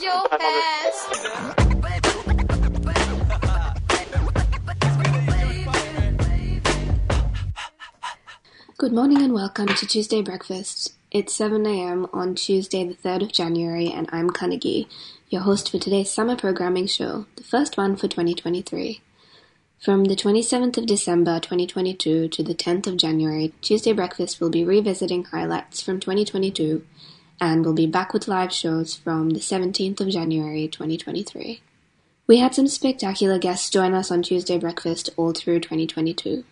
Your. Good morning and welcome to Tuesday Breakfast. It's 7am on Tuesday, the 3rd of January, and I'm Carnegie, your host for today's summer programming show, the first one for 2023. From the 27th of December 2022 to the 10th of January, Tuesday Breakfast will be revisiting highlights from 2022 and we'll be back with live shows from the 17th of January 2023. We had some spectacular guests join us on Tuesday Breakfast all through 2022.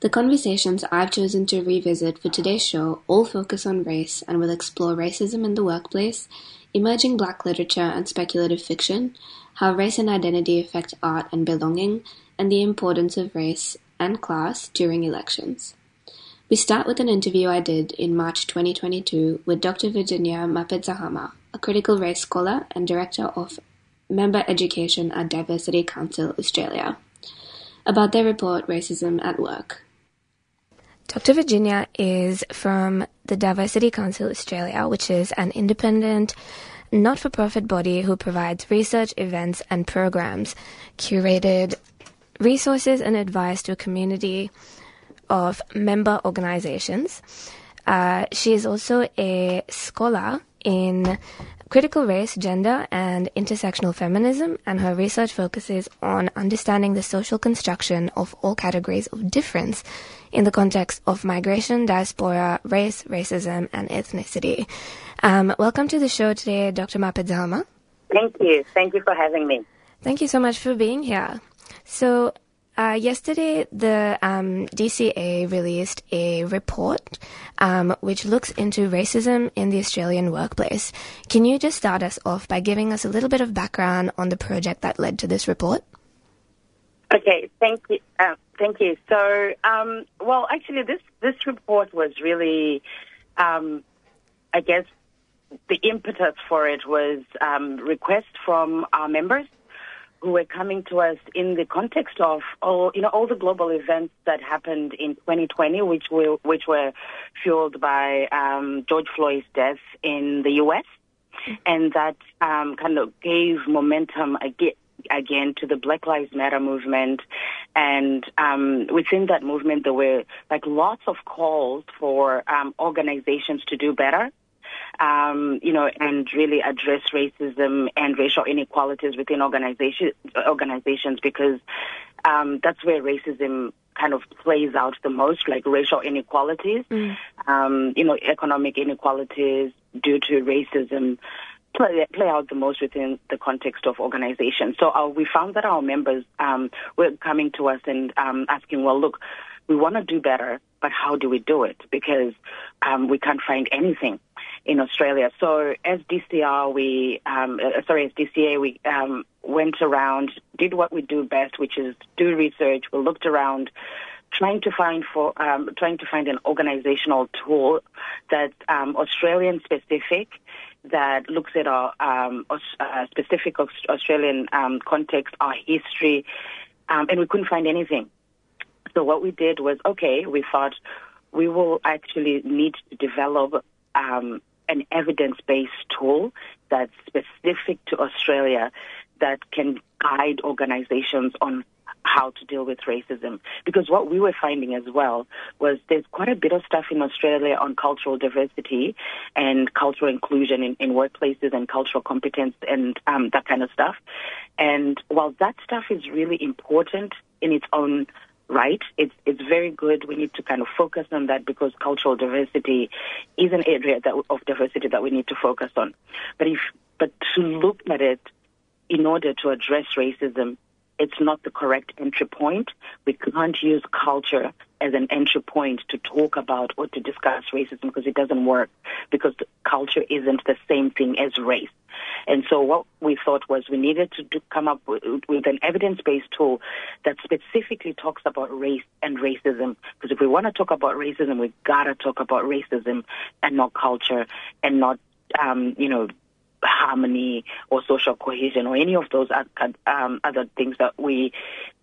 The conversations I've chosen to revisit for today's show all focus on race and will explore racism in the workplace, emerging black literature and speculative fiction, how race and identity affect art and belonging, and the importance of race and class during elections. We start with an interview I did in March 2022 with Dr. Virginia Mapedzahama, a critical race scholar and director of member education at Diversity Council Australia, about their report Racism at Work. Dr. Virginia is from the Diversity Council Australia, which is an independent, not for profit body who provides research, events, and programs, curated resources and advice to a community of member organizations. Uh, she is also a scholar in critical race, gender, and intersectional feminism, and her research focuses on understanding the social construction of all categories of difference in the context of migration, diaspora, race, racism, and ethnicity. Um, welcome to the show today, Dr. Mapedzahama. Thank you. Thank you for having me. Thank you so much for being here. So, uh, yesterday, the um, DCA released a report um, which looks into racism in the Australian workplace. Can you just start us off by giving us a little bit of background on the project that led to this report? Okay, thank you. Uh, thank you. So, um, well, actually, this this report was really, um, I guess, the impetus for it was um, request from our members who were coming to us in the context of all you know all the global events that happened in 2020, which were which were fueled by um, George Floyd's death in the U.S. and that um, kind of gave momentum again again to the Black Lives Matter movement. And um, within that movement, there were like lots of calls for um, organizations to do better. Um, you know, and really address racism and racial inequalities within organization, organizations because um, that's where racism kind of plays out the most, like racial inequalities, um, you know, economic inequalities due to racism play, play out the most within the context of organizations. So uh, we found that our members um, were coming to us and um, asking, well, look, we want to do better, but how do we do it? Because um, we can't find anything in Australia. So as DCR, we um, uh, sorry, as DCA, we um, went around, did what we do best, which is do research. We looked around trying to find for um, trying to find an organizational tool that's um, Australian specific that looks at our um, uh, specific Aus- Australian um, context, our history, um, and we couldn't find anything. So what we did was okay. We thought we will actually need to develop um, an evidence-based tool that's specific to Australia that can guide organizations on how to deal with racism. Because what we were finding as well was there's quite a bit of stuff in Australia on cultural diversity and cultural inclusion in, in workplaces and cultural competence and um, that kind of stuff. And while that stuff is really important in its own right, it's it's very good. We need to kind of focus on that because cultural diversity is an area that, of diversity that we need to focus on. But if but to look at it in order to address racism, it's not the correct entry point. We can't use culture as an entry point to talk about or to discuss racism because it doesn't work because culture isn't the same thing as race. And so what we thought was we needed to do, come up with, with an evidence-based tool that specifically talks about race and racism. Because if we want to talk about racism, we've got to talk about racism and not culture and not, um, you know, harmony or social cohesion or any of those um, other things that we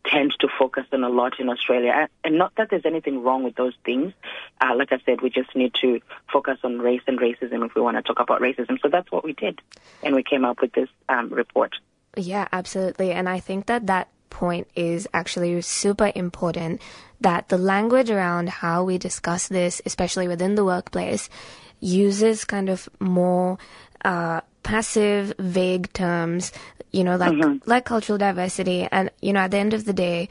tend to focus on a lot in Australia. And not that there's anything wrong with those things. Uh, like I said, we just need to focus on race and racism if we want to talk about racism. So that's what we did. And we came up with this um, report. Yeah, absolutely. And I think that that point is actually super important that the language around how we discuss this, especially within the workplace, uses kind of more uh, passive, vague terms, you know, like mm-hmm. like cultural diversity, and you know, at the end of the day,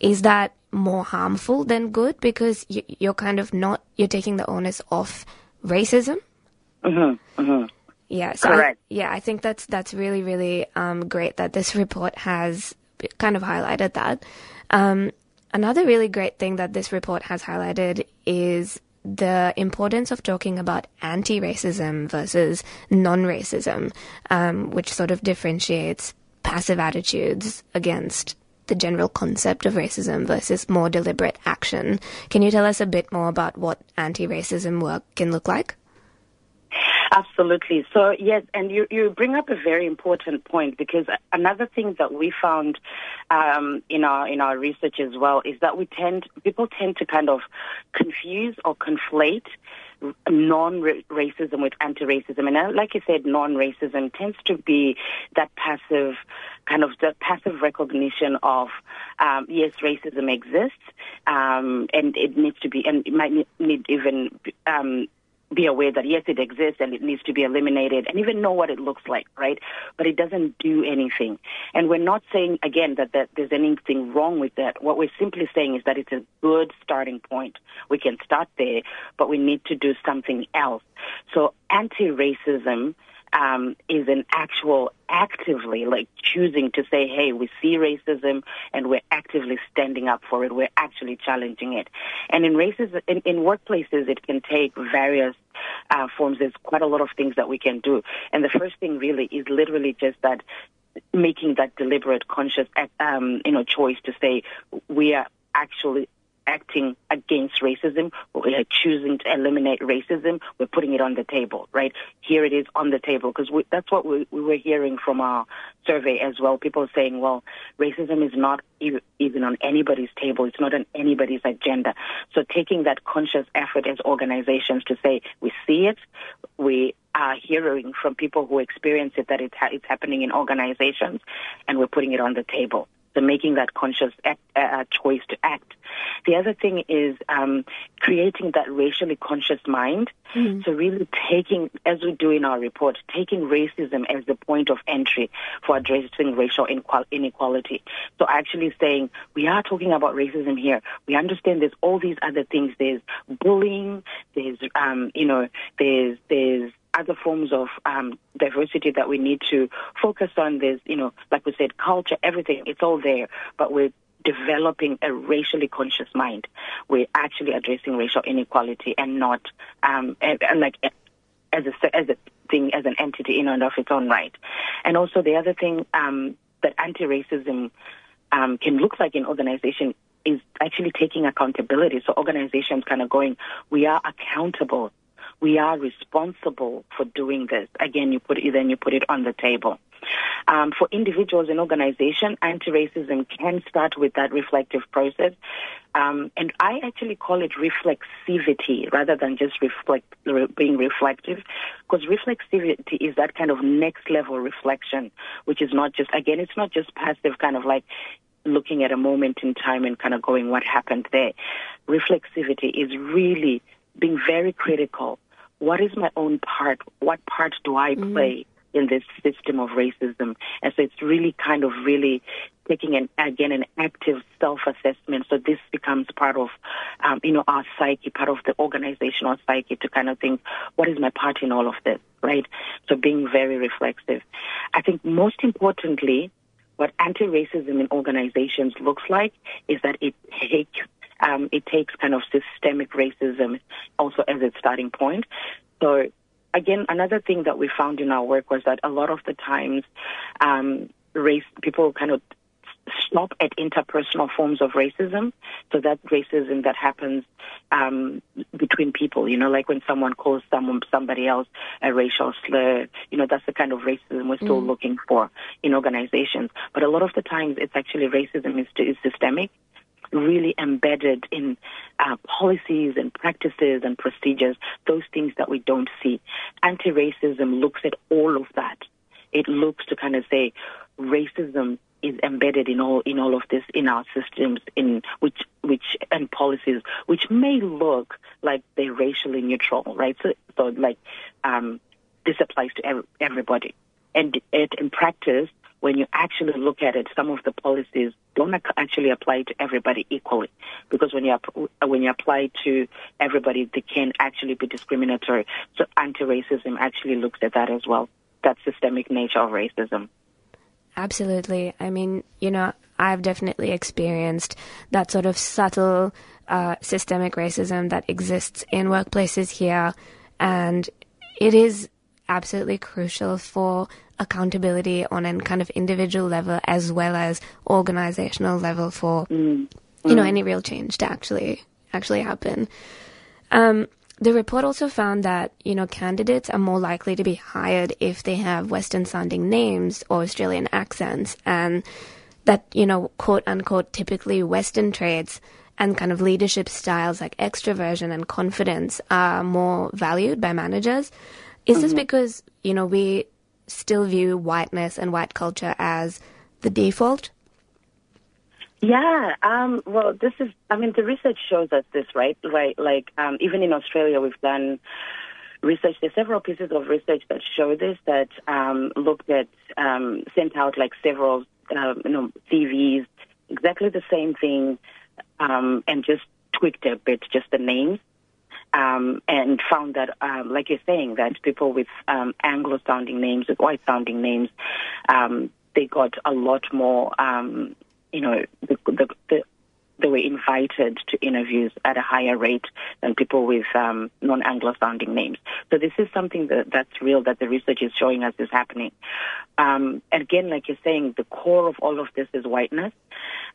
is that more harmful than good because you, you're kind of not you're taking the onus off racism. Mm-hmm. Mm-hmm. Yeah, so Correct. I, yeah, I think that's that's really really um, great that this report has kind of highlighted that. Um, another really great thing that this report has highlighted is the importance of talking about anti racism versus non racism, um, which sort of differentiates passive attitudes against the general concept of racism versus more deliberate action. Can you tell us a bit more about what anti racism work can look like? Absolutely. So yes, and you, you bring up a very important point because another thing that we found um, in our in our research as well is that we tend people tend to kind of confuse or conflate non-racism with anti-racism. And uh, like you said, non-racism tends to be that passive, kind of the passive recognition of, um, yes, racism exists, um, and it needs to be, and it might need even um, be aware that yes, it exists and it needs to be eliminated and even know what it looks like, right? But it doesn't do anything. And we're not saying, again, that, that there's anything wrong with that. What we're simply saying is that it's a good starting point. We can start there, but we need to do something else. So anti-racism um, is an actual actively like choosing to say, hey, we see racism and we're actively standing up for it. We're actually challenging it. And in races, in, in workplaces, it can take various uh, forms. There's quite a lot of things that we can do. And the first thing really is literally just that making that deliberate, conscious, um, you know, choice to say we are actually acting against racism, we are choosing to eliminate racism, we're putting it on the table, right? Here it is on the table because that's what we, we, were hearing from our survey as well. People saying, well, racism is not even on anybody's table. It's not on anybody's agenda. So taking that conscious effort as organizations to say, we see it, we are hearing from people who experience it that ha- it's happening in organizations and we're putting it on the table. So making that conscious act, uh, uh, choice to act. The other thing is um, creating that racially conscious mind. Mm-hmm. So really taking, as we do in our report, taking racism as the point of entry for addressing racial inequality. So actually saying, we are talking about racism here. We understand there's all these other things. There's bullying. There's, um, you know, there's, there's other forms of um, diversity that we need to focus on. There's, you know, like we said, culture, everything, it's all there, but we're developing a racially conscious mind. We're actually addressing racial inequality and not, um, and, and like, as a, as a thing, as an entity in and of its own right. And also the other thing um, that anti-racism um, can look like in organization is actually taking accountability. So organizations kind of going, we are accountable we are responsible for doing this. Again, you put it, then you put it on the table. Um, for individuals and organizations, anti-racism can start with that reflective process. Um, and I actually call it reflexivity rather than just reflect, being reflective, because reflexivity is that kind of next level reflection, which is not just, again, it's not just passive kind of like looking at a moment in time and kind of going, what happened there? Reflexivity is really being very critical what is my own part? What part do I mm-hmm. play in this system of racism? And so it's really kind of really taking an again an active self-assessment. So this becomes part of um, you know our psyche, part of the organizational psyche to kind of think, what is my part in all of this, right? So being very reflexive. I think most importantly, what anti-racism in organizations looks like is that it takes um, it takes kind of systemic racism also as its starting point. So again, another thing that we found in our work was that a lot of the times, um, race people kind of stop at interpersonal forms of racism. So that racism that happens um, between people, you know, like when someone calls someone somebody else a racial slur, you know, that's the kind of racism we're still Mm. looking for in organizations. But a lot of the times, it's actually racism is, is systemic. Really embedded in uh, policies and practices and procedures, those things that we don't see. Anti racism looks at all of that. It looks to kind of say racism is embedded in all in all of this in our systems in which which and policies which may look like they're racially neutral right? So so like um this applies to ev- everybody and it in practice when you actually look at it, some of the policies don't actually apply to everybody equally, because when you when you apply to everybody, they can actually be discriminatory. So anti-racism actually looks at that as well. That systemic nature of racism. Absolutely. I mean, you know, I've definitely experienced that sort of subtle uh, systemic racism that exists in workplaces here, and it is absolutely crucial for accountability on a kind of individual level as well as organizational level for you know any real change to actually actually happen. Um, the report also found that you know candidates are more likely to be hired if they have Western sounding names or Australian accents, and that you know quote unquote typically Western traits and kind of leadership styles like extroversion and confidence are more valued by managers. Is this because you know we still view whiteness and white culture as the default? Yeah, um, well, this is, I mean, the research shows us this, right? Right, like, um, even in Australia, we've done research. There's several pieces of research that show this, that um, looked at, um, sent out like several, uh, you know, CVs, exactly the same thing, um, and just tweaked a bit, just the names. Um, and found that, um, like you're saying, that people with um, Anglo-sounding names, with white-sounding names, um, they got a lot more, um, you know, the, the, the, they were invited to interviews at a higher rate than people with um, non-Anglo-sounding names. So this is something that, that's real, that the research is showing us is happening. Again, like you're saying, the core of all of this is whiteness.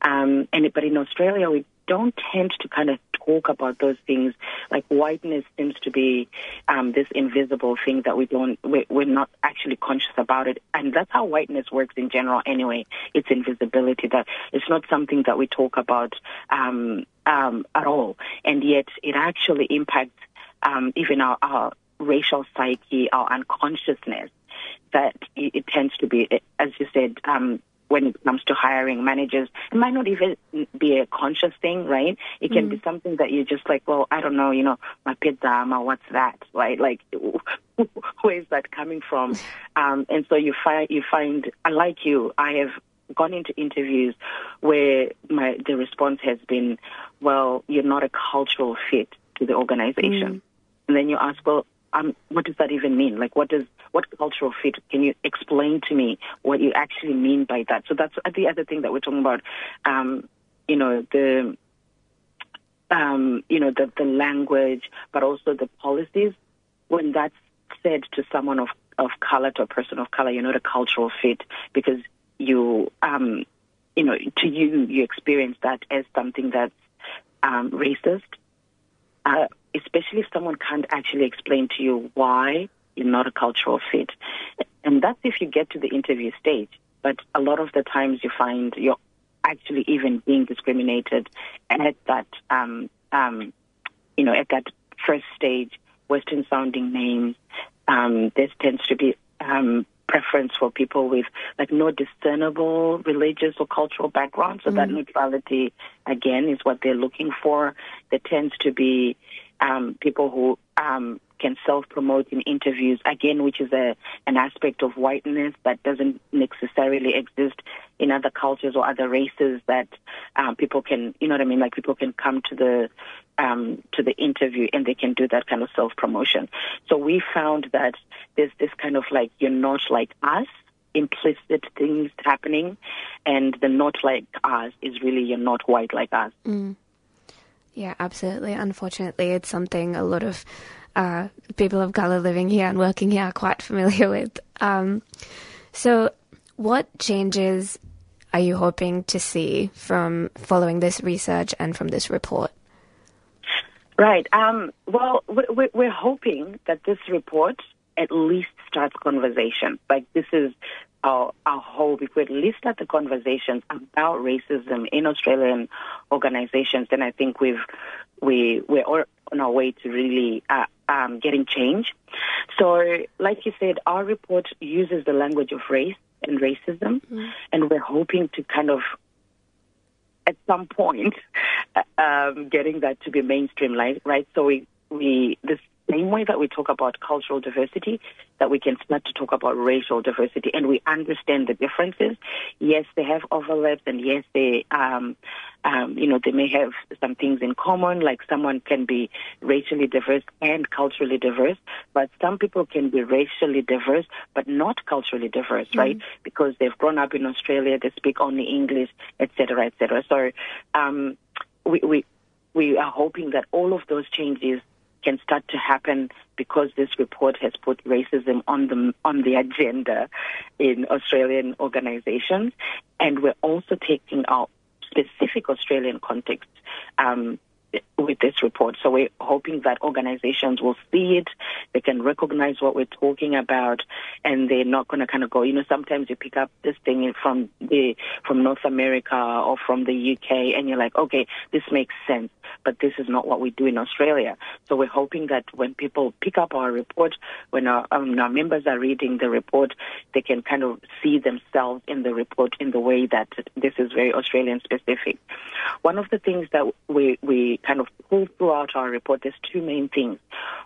And but in Australia, we don't tend to kind of talk about those things. Like whiteness seems to be um, this invisible thing that we don't, we're, not actually conscious about it. And that's how whiteness works in general anyway. It's invisibility that it's not something that we talk about um, um, at all. And yet it actually impacts um, even our, our racial psyche, our unconsciousness that it tends to be, as you said, um, when it comes to hiring managers, it might not even be a conscious thing, right? It can be something that you're just like, well, I don't know, you know, my pizza, my what's that, right? Like, where is that coming from? Um, and so you find, you find, unlike you, I have gone into interviews where my the response has been, well, you're not a cultural fit to the organization. And then you ask, well, um, what does that even mean? Like, what does what cultural fit? Can you explain to me what you actually mean by that? So that's the other thing that we're talking about. Um, you know, the um, you know the the language, but also the policies. When that's said to someone of of color, to a person of color, you're not a cultural fit because you um, you know to you you experience that as something that's um, racist uh, especially if someone can't actually explain to you why you're not a cultural fit. And that's if you get to the interview stage. But a lot of the times you find you're actually even being discriminated at that, um, um, you know, at that first stage, Western sounding names. Um, there tends to be um, preference for people with like no discernible religious or cultural background. So that neutrality again is what they're looking for. There tends to be um, people who um, can self-promote in interviews again, which is a an aspect of whiteness that doesn't necessarily exist in other cultures or other races. That um, people can, you know what I mean? Like people can come to the um, to the interview and they can do that kind of self-promotion. So we found that there's this kind of like you're not like us implicit things happening and the not like us is really you're not white like us. Yeah, absolutely. Unfortunately, it's something a lot of uh, people of color living here and working here are quite familiar with. Um, so, what changes are you hoping to see from following this research and from this report? Right. Um, well, we- we're hoping that this report at least starts conversation. Like this is our, our hope. If we at least start the conversations about racism in Australian organizations, then I think we've we we're all on our way to really uh, um, getting change. So, like you said, our report uses the language of race and racism, and we're hoping to kind of at some point um, getting that to be mainstream, like, right? So we, we, the same way that we talk about cultural diversity, that we can start to talk about racial diversity and we understand the differences. Yes, they have overlaps and yes, they, um, um, you know, they may have some things in common, like someone can be racially diverse and culturally diverse, but some people can be racially diverse but not culturally diverse, right? Because they've grown up in Australia, they speak only English, et cetera, et cetera. So, um, we, we, we are hoping that all of those changes can start to happen because this report has put racism on the on the agenda in Australian organizations, and we're also taking our specific Australian context um, with this report. So we're hoping that organizations will see it, they can recognize what we're talking about, and they're not going to kind of go. You know, sometimes you pick up this thing from the from North America or from the UK, and you're like, okay, this makes sense, but this is not what we do in Australia. So we're hoping that when people pick up our report, when our, um, our members are reading the report, they can kind of see themselves in the report in the way that this is very Australian specific. One of the things that we we kind of pull throughout our report, there's two main things.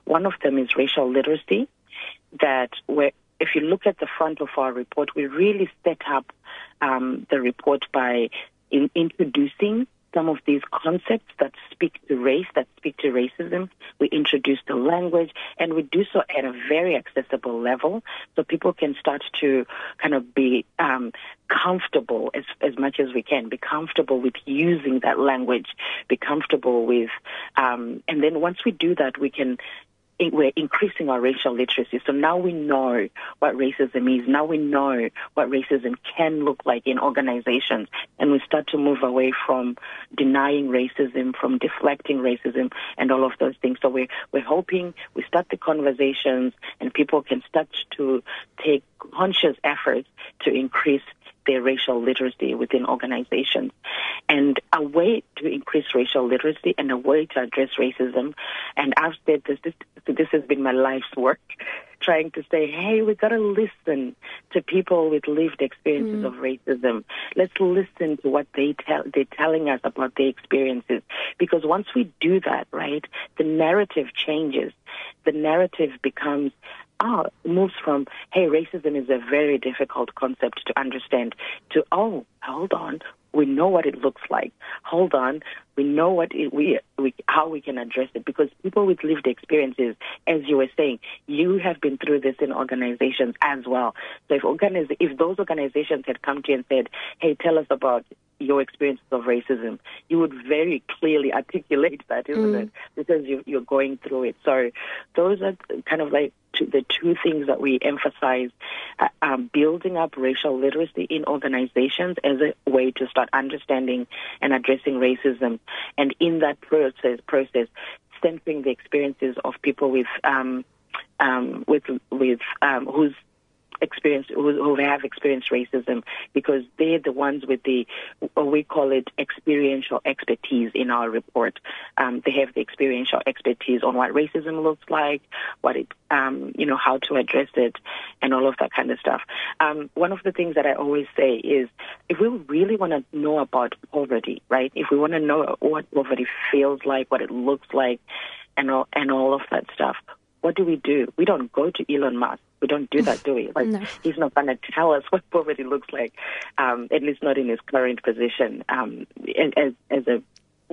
One of them is racial literacy, that where if you look at the front of our report, we really set up um, the report by in introducing some of these concepts that speak to race, that speak to racism. We introduce the language, and we do so at a very accessible level, so people can start to kind of be um, comfortable as as much as we can. Be comfortable with using that language. Be comfortable with, um, and then once we do that, we can we're increasing our racial literacy. So now we know what racism is. Now we know what racism can look like in organizations. And we start to move away from denying racism, from deflecting racism, and all of those things. So we're, we're hoping we start the conversations and people can start to take conscious efforts to increase their racial literacy within organizations. And a way to increase racial literacy and a way to address racism, and I've said this, this, this has been my life's work, trying to say, hey, we've got to listen to people with lived experiences of mm. racism. Let's listen to what they tell, they're telling us about their experiences. Because once we do that, right, the narrative changes. The narrative becomes ah, moves from, hey, racism is a very difficult concept to understand, to, oh, hold on, we know what it looks like. Hold on, we know what it, we, we how we can address it because people with lived experiences, as you were saying, you have been through this in organizations as well. So if organiz- if those organizations had come to you and said, "Hey, tell us about your experiences of racism," you would very clearly articulate that, isn't it? Because you, you're going through it. So those are kind of like the two things that we emphasize: uh, um, building up racial literacy in organizations as a way to start understanding and addressing racism, and in that process, process, centering the experiences of people with um, um, with with um, whose experience who, who have experienced racism because they're the ones with the we call it experiential expertise in our report. Um, they have the experiential expertise on what racism looks like, what it um, you know how to address it, and all of that kind of stuff. Um, one of the things that I always say is if we really want to know about poverty, right? If we want to know what poverty feels like, what it looks like, and all, and all of that stuff, what do we do? We don't go to Elon Musk. We don't do that, do we? Like No. he's not going to tell us what poverty looks like, um, at least not in his current position um, as as a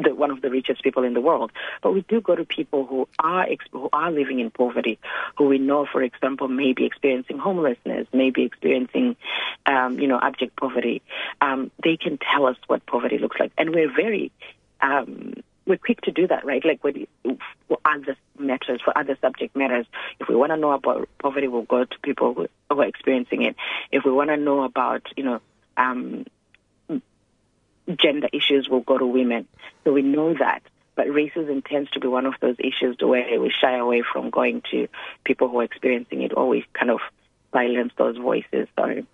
the, one of the richest people in the world. But we do go to people who are who are living in poverty, who we know, for example, may be experiencing homelessness, may be experiencing, um, you know, abject poverty. Um, they can tell us what poverty looks like, and we're very um, we're quick to do that, right? Like when, for other matters, for other subject matters, if we want to know about poverty, we'll go to people who, who are experiencing it. If we want to know about, you know, um, gender issues, we'll go to women. So we know that. But racism tends to be one of those issues where we shy away from going to people who are experiencing it, or we kind of silence those voices. So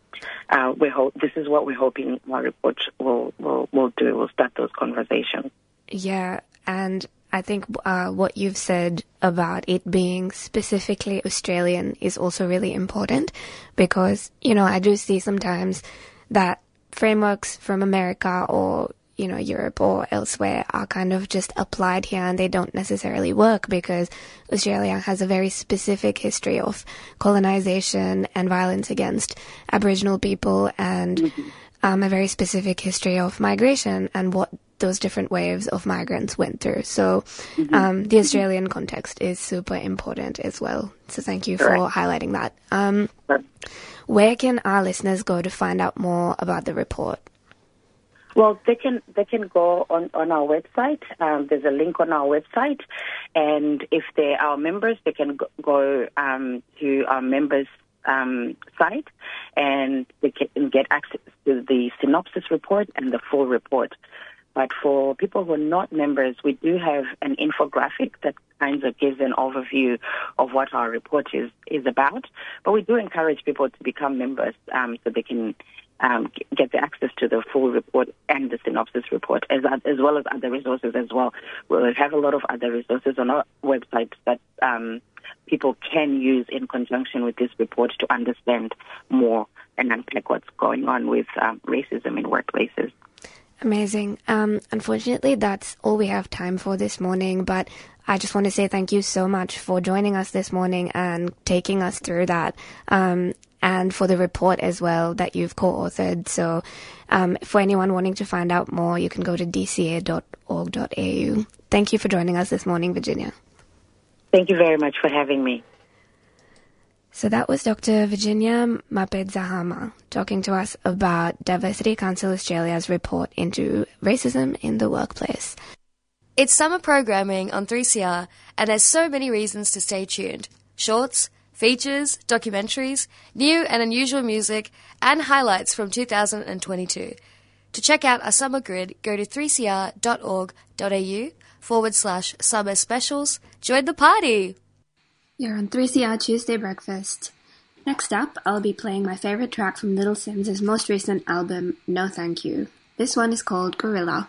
uh, we hope this is what we're hoping our report will will will do. We'll start those conversations. Yeah, and I think uh, what you've said about it being specifically Australian is also really important because you know I do see sometimes that frameworks from America or you know, Europe or elsewhere are kind of just applied here and they don't necessarily work because Australia has a very specific history of colonization and violence against Aboriginal people and mm-hmm. um, a very specific history of migration and what those different waves of migrants went through. So mm-hmm. um, the Australian context is super important as well. So thank you for highlighting that. Um, where can our listeners go to find out more about the report? Well, they can they can go on, on our website. Um, there's a link on our website, and if they are members, they can go um, to our members um, site, and they can get access to the synopsis report and the full report. But for people who are not members, we do have an infographic that kind of gives an overview of what our report is, is about. But we do encourage people to become members um, so they can um, get the access to the full report and the synopsis report, as, as well as other resources as well. We have a lot of other resources on our website that um, people can use in conjunction with this report to understand more and unpack what's going on with um, racism in workplaces. Amazing. Um, unfortunately, that's all we have time for this morning, but I just want to say thank you so much for joining us this morning and taking us through that. Um, and for the report as well that you've co-authored. So, um, for anyone wanting to find out more, you can go to dca.org.au. Thank you for joining us this morning, Virginia. Thank you very much for having me. So that was Dr. Virginia Mapedzahama talking to us about Diversity Council Australia's report into racism in the workplace. It's summer programming on 3CR, and there's so many reasons to stay tuned. Shorts, features, documentaries, new and unusual music, and highlights from 2022. To check out our summer grid, go to 3cr.org.au forward slash summer specials. Join the party! You're on 3CR Tuesday Breakfast. Next up, I'll be playing my favorite track from Little Simz' most recent album, No Thank You. This one is called Gorilla.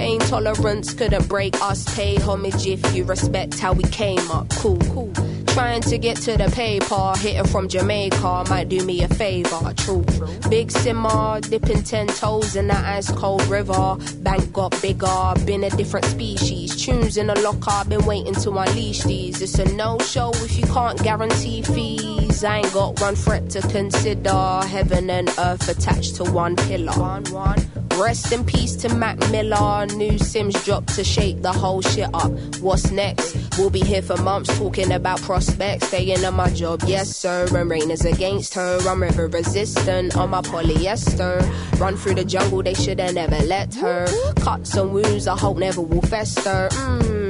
pain tolerance couldn't break us. Pay homage if you respect how we came up. Cool, cool. Trying to get to the paper, hitting from Jamaica might do me a favor. True, big simmer, dipping ten toes in that ice cold river. Bank got bigger, been a different species. Tunes in the locker, been waiting to unleash these. It's a no show if you can't guarantee fees. I ain't got one threat to consider. Heaven and earth attached to one pillar. One, one. Rest in peace to Mac Miller. New Sims dropped to shake the whole shit up. What's next? We'll be here for months talking about prospects. Staying on my job, yes sir. And rain is against her. I'm river resistant on my polyester. Run through the jungle, they shoulda never let her. Cuts and wounds, I hope never will fester. Mmm,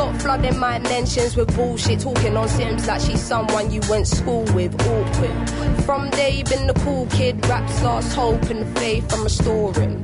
flooding my mentions with bullshit. Talking on Sims like she's someone you went school with. Awkward. From day been the cool kid. Raps lost hope and faith I'm restoring.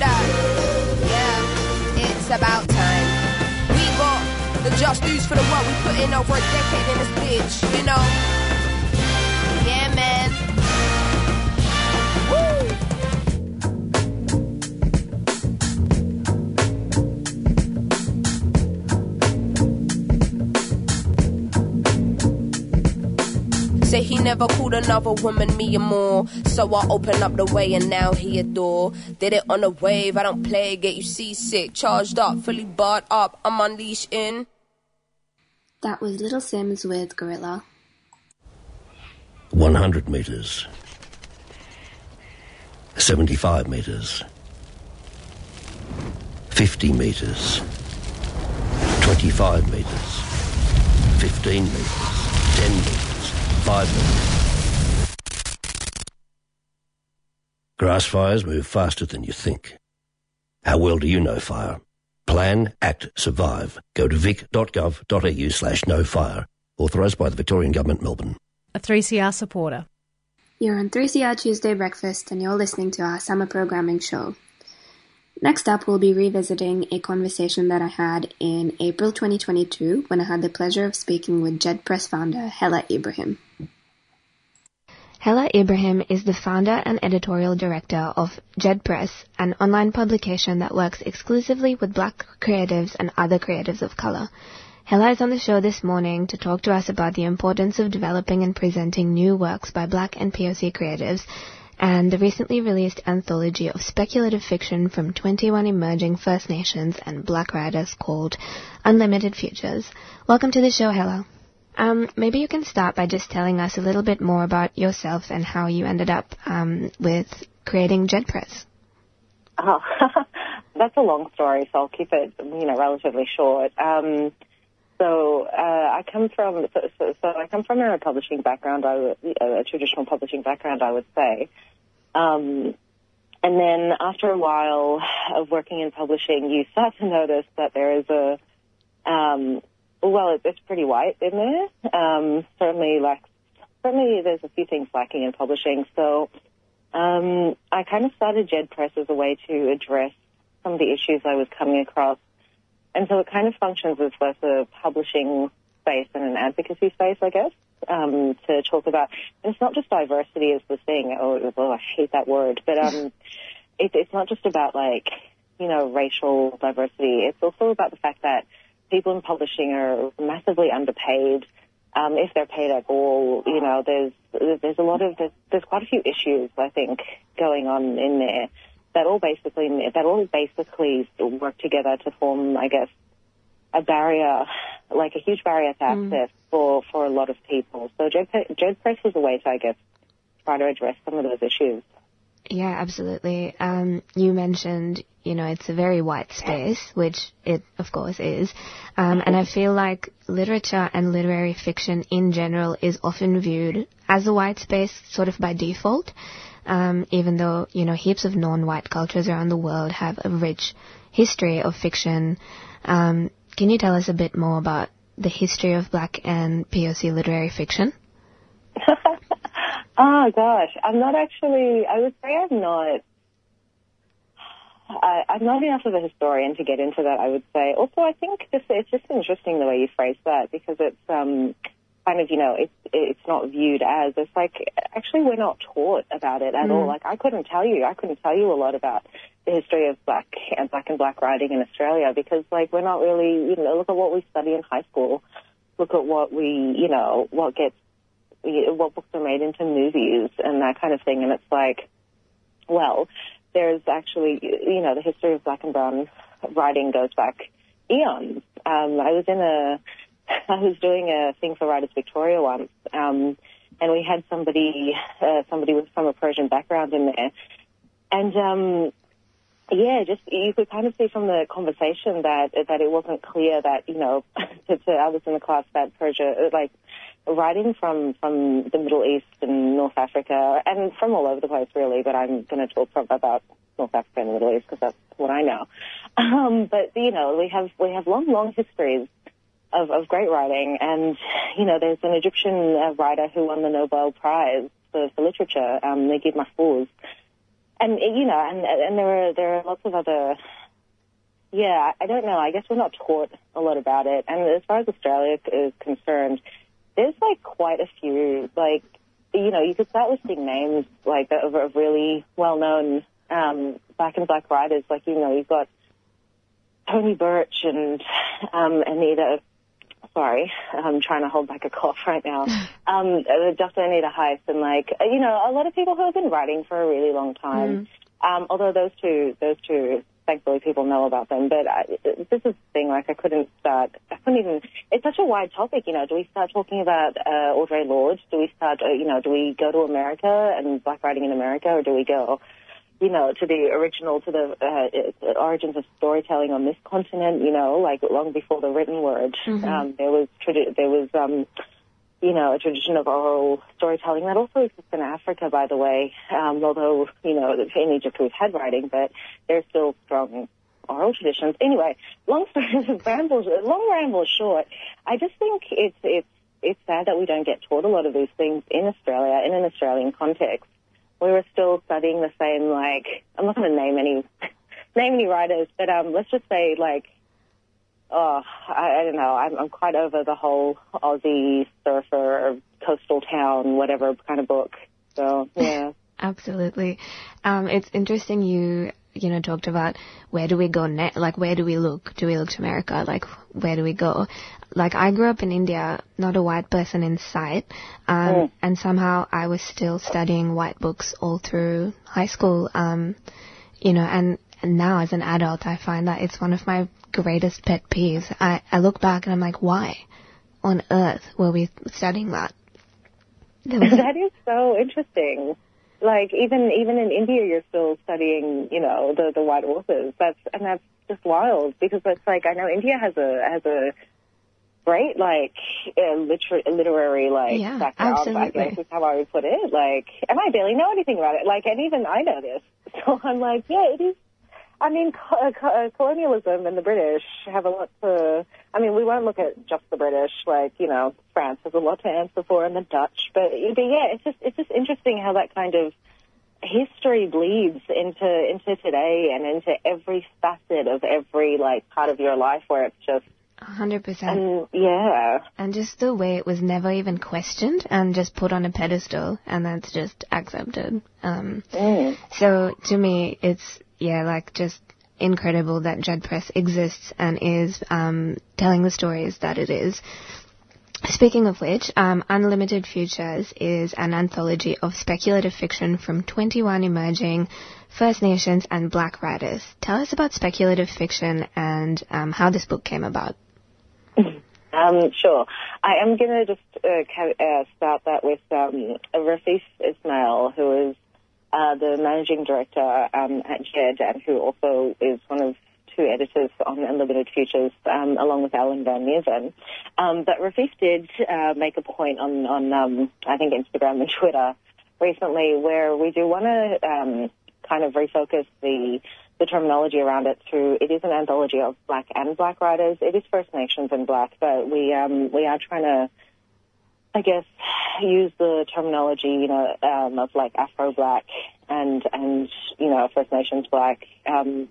That. Yeah, it's about time. We got the just dues for the work we put in over a decade in this bitch, you know? Say he never called another woman me or more. So I open up the way and now he adore. Did it on a wave, I don't play, get you seasick. Charged up, fully barred up, I'm unleashed in. That was Little Simz with Gorilla. 100 meters. 75 meters. 50 meters. 25 meters. 15 meters. 10 meters. 5. Grass fires move faster than you think. How well do you know fire? Plan, act, survive. Go to vic.gov.au slash no fire. Authorised by the Victorian Government, Melbourne. A 3CR supporter. You're on 3CR Tuesday Breakfast and you're listening to our summer programming show. Next up, we'll be revisiting a conversation that I had in April 2022 when I had the pleasure of speaking with Djed Press founder Hella Ibrahim. Hella Ibrahim is the founder and editorial director of Djed Press, an online publication that works exclusively with black creatives and other creatives of color. Hella is on the show this morning to talk to us about the importance of developing and presenting new works by black and POC creatives and the recently released anthology of speculative fiction from 21 emerging First Nations and black writers called Unlimited Futures. Welcome to the show, Hella. Um, maybe you can start by just telling us a little bit more about yourself and how you ended up um, with creating Djed Press. Oh, that's a long story, so I'll keep it, you know, relatively short. Um, so uh, I come from so, so, so I come from a publishing background, a traditional publishing background, I would say. Um, and then after a while of working in publishing, you start to notice that there is a um, well, it, it's pretty white in there. Um, certainly, like certainly, there's a few things lacking in publishing. So um, I kind of started Djed Press as a way to address some of the issues I was coming across, and so it kind of functions as both a publishing space and an advocacy space, I guess, um, to talk about. And it's not just diversity is the thing. Oh, oh I hate that word, but um, it, it's not just about like you know racial diversity. It's also about the fact that people in publishing are massively underpaid. Um, if they're paid at all, you know, there's there's a lot of there's, there's quite a few issues I think going on in there that all basically that all basically work together to form, I guess, a barrier, like a huge barrier to access for for a lot of people. So Djed Press was a way to, I guess, try to address some of those issues. Yeah, absolutely. Um, you mentioned, you know, it's a very white space, which it, of course, is. Um, and I feel like literature and literary fiction in general is often viewed as a white space, sort of by default. Um, even though, you know, heaps of non-white cultures around the world have a rich history of fiction. Um, can you tell us a bit more about the history of black and POC literary fiction? oh gosh, I'm not actually. I would say I'm not. I, I'm not enough of a historian to get into that. I would say. Also, I think it's just interesting the way you phrase that because it's um kind of you know it's it's not viewed as it's like actually we're not taught about it at Mm. all. Like I couldn't tell you. I couldn't tell you a lot about the history of black and black and black writing in Australia because like we're not really you know look at what we study in high school. Look at what we you know what gets what books are made into movies and that kind of thing. And it's like, well, there's actually, you know, the history of black and brown writing goes back eons. Um, I was in a, I was doing a thing for Writers Victoria once, um, and we had somebody, uh, somebody with from a Persian background in there, and um, yeah, just you could kind of see from the conversation that that it wasn't clear that you know to, to others in the class that Persia, like writing from from the Middle East and North Africa and from all over the place really, but I'm going to talk about North Africa and the Middle East because that's what I know. Um, but you know, we have we have long, long histories of, of great writing, and you know, there's an Egyptian uh, writer who won the Nobel Prize for, for literature, um, Naguib Mahfouz, and you know, and and there are there are lots of other. Yeah, I don't know. I guess we're not taught a lot about it. And as far as Australia is concerned, there's like quite a few. Like, you know, you could start listing names like of, of really well-known um, black and black writers. Like, you know, you've got Tony Birch and um, Anita. Sorry, I'm trying to hold back a cough right now. Um, uh, Dr. Anita Heiss and like, uh, you know, a lot of people who have been writing for a really long time. Um, although those two, those two, thankfully people know about them. But I, this is the thing, like I couldn't start, I couldn't even, it's such a wide topic, you know, do we start talking about uh, Audre Lorde? Do we start, uh, you know, do we go to America and black writing in America or do we go, you know, to the original, to the uh, origins of storytelling on this continent, you know, like long before the written word. Um, there was, tradi- there was, um, you know, a tradition of oral storytelling that also exists in Africa, by the way. Um, although, you know, in Egypt we've had writing, but there's still strong oral traditions. Anyway, long story, ramble, long ramble short, I just think it's it's it's sad that we don't get taught a lot of these things in Australia in an Australian context. We were still studying the same, like I'm not going to name any name any writers, but um, let's just say like oh, I, I don't know. I'm, I'm quite over the whole Aussie surfer, or coastal town, whatever kind of book. So yeah. Absolutely. Um, it's interesting you, you know, talked about where do we go next? Like, where do we look? Do we look to America? Like, where do we go? Like, I grew up in India, not a white person in sight, um, and somehow I was still studying white books all through high school. Um, you know, and, and now as an adult, I find that it's one of my greatest pet peeves. I, I look back and I'm like, why on earth were we studying that? That is so interesting. Like even even in India, you're still studying, you know, the the white authors. That's and that's just wild because it's like I know India has a has a great like uh, liter- literary like Yeah, background. I guess is how I would put it. Like, and I barely know anything about it. Like, and even I know this. So I'm like, yeah, it is. I mean, co- uh, co- uh, colonialism and the British have a lot to. I mean, we won't look at just the British. Like, you know, France has a lot to answer for, and the Dutch. But, but yeah, it's just it's just interesting how that kind of history bleeds into into today and into every facet of every like part of your life where it's just A hundred percent. and yeah And just the way it was never even questioned and just put on a pedestal and that's just accepted. Um, mm. so to me, it's, yeah, like just incredible that Djed Press exists and is um, telling the stories that it is. Speaking of which, um, Unlimited Futures is an anthology of speculative fiction from 21 emerging First Nations and Black writers. Tell us about speculative fiction and um, how this book came about. Um, sure. I am going to just uh, uh, start that with um, Rafeif Ismail, who is uh, the managing director um, at Djed, and who also is one of two editors on Unlimited Futures, um, along with Ellen van Neerven. Um, but Rafeif did uh, make a point on, on um, I think, Instagram and Twitter recently where we do want to um, kind of refocus the the terminology around it through it is an anthology of black and black writers. It is First Nations and black, but we um, we are trying to I guess use the terminology, you know, um, of like Afro black and and you know First Nations black, um,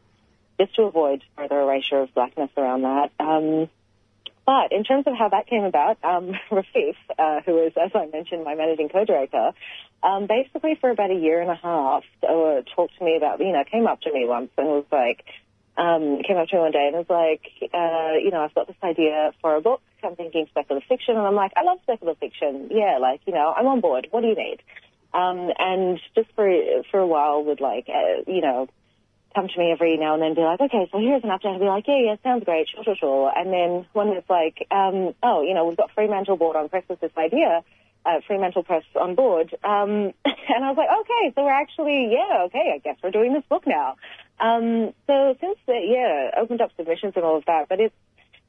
just to avoid further erasure of blackness around that. Um, but in terms of how that came about, um, Rafeif, uh, who is, as I mentioned, my managing co-director, um, basically for about a year and a half, uh, talked to me about, you know, came up to me once and was like, um, came up to me one day and was like, uh, you know, I've got this idea for a book. I'm thinking speculative fiction, and I'm like, I love speculative fiction. Yeah, like, you know, I'm on board. What do you need? Um, and just for for a while would like, uh, you know, come to me every now and then, be like, okay, so here's an update. I'd be like, yeah, yeah, sounds great, sure, sure, sure. And then one it's like, um, oh, you know, we've got Fremantle board on press with this idea, uh, Fremantle Press on board. Um, and I was like, okay, so we're actually, yeah, okay, I guess we're doing this book now. Um, so since, yeah, opened up submissions and all of that, but it's,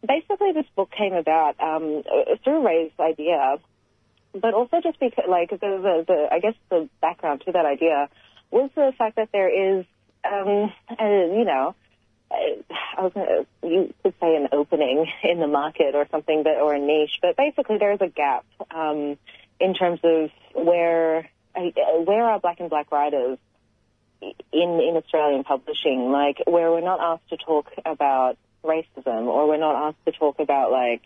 basically this book came about, um, through Ray's idea, but also just because, like, the, the, the, I guess the background to that idea was the fact that there is, um, a, you know, I was gonna, you could say an opening in the market or something, but or a niche. But basically, there's a gap um, in terms of where uh, where are black and black writers in in Australian publishing, like where we're not asked to talk about racism or we're not asked to talk about like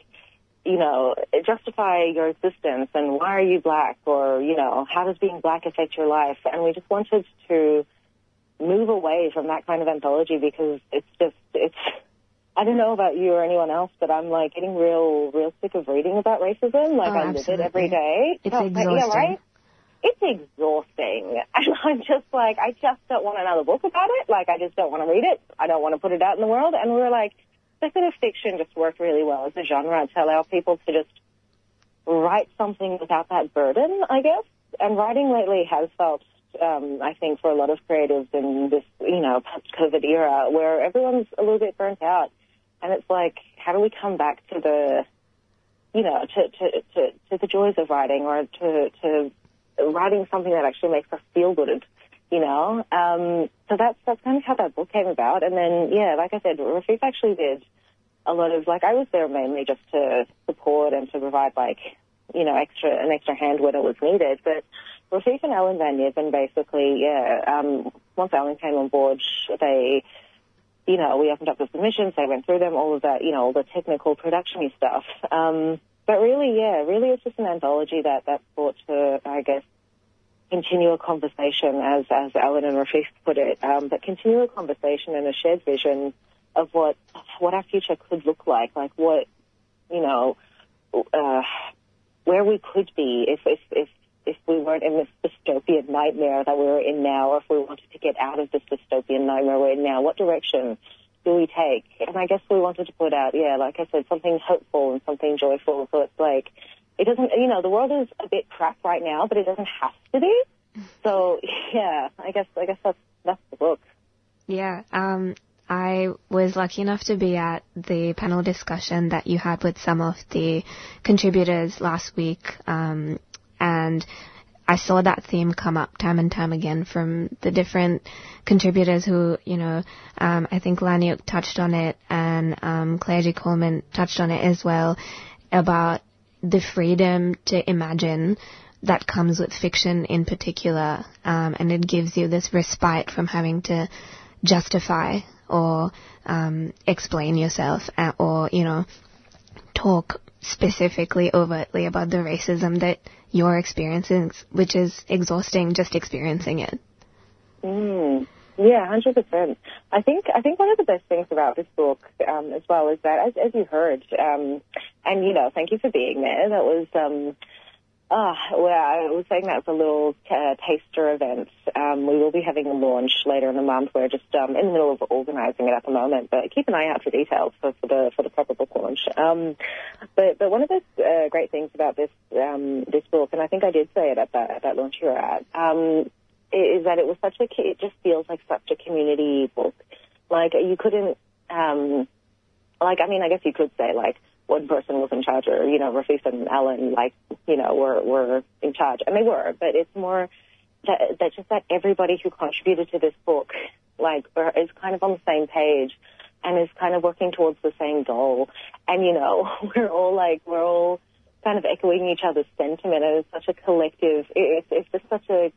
you know justify your existence and why are you black or you know how does being black affect your life? And we just wanted to move away from that kind of anthology because it's just it's I don't know about you or anyone else, but I'm like getting real real sick of reading about racism. Like Oh, I live it every day. It's Oh, exhausting. Yeah, right? It's exhausting. And I'm just like I just don't want another book about it. Like I just don't want to read it. I don't want to put it out in the world. And we were like, speculative fiction just worked really well as a genre to allow people to just write something without that burden, I guess. And writing lately has felt, um, I think, for a lot of creatives in this, you know, post-COVID era, where everyone's a little bit burnt out, and it's like, how do we come back to the, you know, to to to, to the joys of writing, or to to writing something that actually makes us feel good, you know? Um, so that's that's kind of how that book came about, and then yeah, like I said, Rafeif actually did a lot of like I was there mainly just to support and to provide like you know extra an extra hand when it was needed. But Rafeif and Ellen van Neerven basically, yeah. Um, once Ellen came on board, they you know we opened up the submissions, they went through them, all of that, you know, all the technical production stuff. Um, but really, yeah, really, it's just an anthology that that sought to, I guess, continue a conversation, as as Ellen and Rafeif put it, um, but continue a conversation and a shared vision of what what our future could look like, like what you know, uh, where we could be if if if if we weren't in this dystopian nightmare that we're in now, or if we wanted to get out of this dystopian nightmare we're in now, what direction do we take? And I guess we wanted to put out, yeah, like I said, something hopeful and something joyful. So it's like it doesn't, you know, the world is a bit crap right now, but it doesn't have to be. So yeah, I guess I guess that's that's the book. Yeah, um, I was lucky enough to be at the panel discussion that you had with some of the contributors last week, um, and I saw that theme come up time and time again from the different contributors who, you know, um, I think Laniyuk touched on it and um, Claire G. Coleman touched on it as well about the freedom to imagine that comes with fiction in particular, um, and it gives you this respite from having to justify or um, explain yourself, or you know, talk specifically overtly about the racism that you're experiencing, which is exhausting just experiencing it. Mm. Yeah, hundred percent. I think I think one of the best things about this book um, as well is that, as, as you heard, um, and you know, thank you for being there. That was, um, ah, well, I was saying that was a little uh, taster event. Um, we will be having a launch later in the month. We're just um, in the middle of organising it at the moment, but keep an eye out for details for, for the for the proper book launch. Um, but but one of the uh, great things about this um, this book, and I think I did say it at that at that launch you were at. Um, is that it was such a it just feels like such a community book. Like you couldn't um like I mean I guess you could say like one person was in charge or you know Rafisa and Ellen, like you know were were in charge and they were but it's more that that just that everybody who contributed to this book like is kind of on the same page and is kind of working towards the same goal. And you know we're all like we're all kind of echoing each other's sentiment and it's such a collective it's it's just such a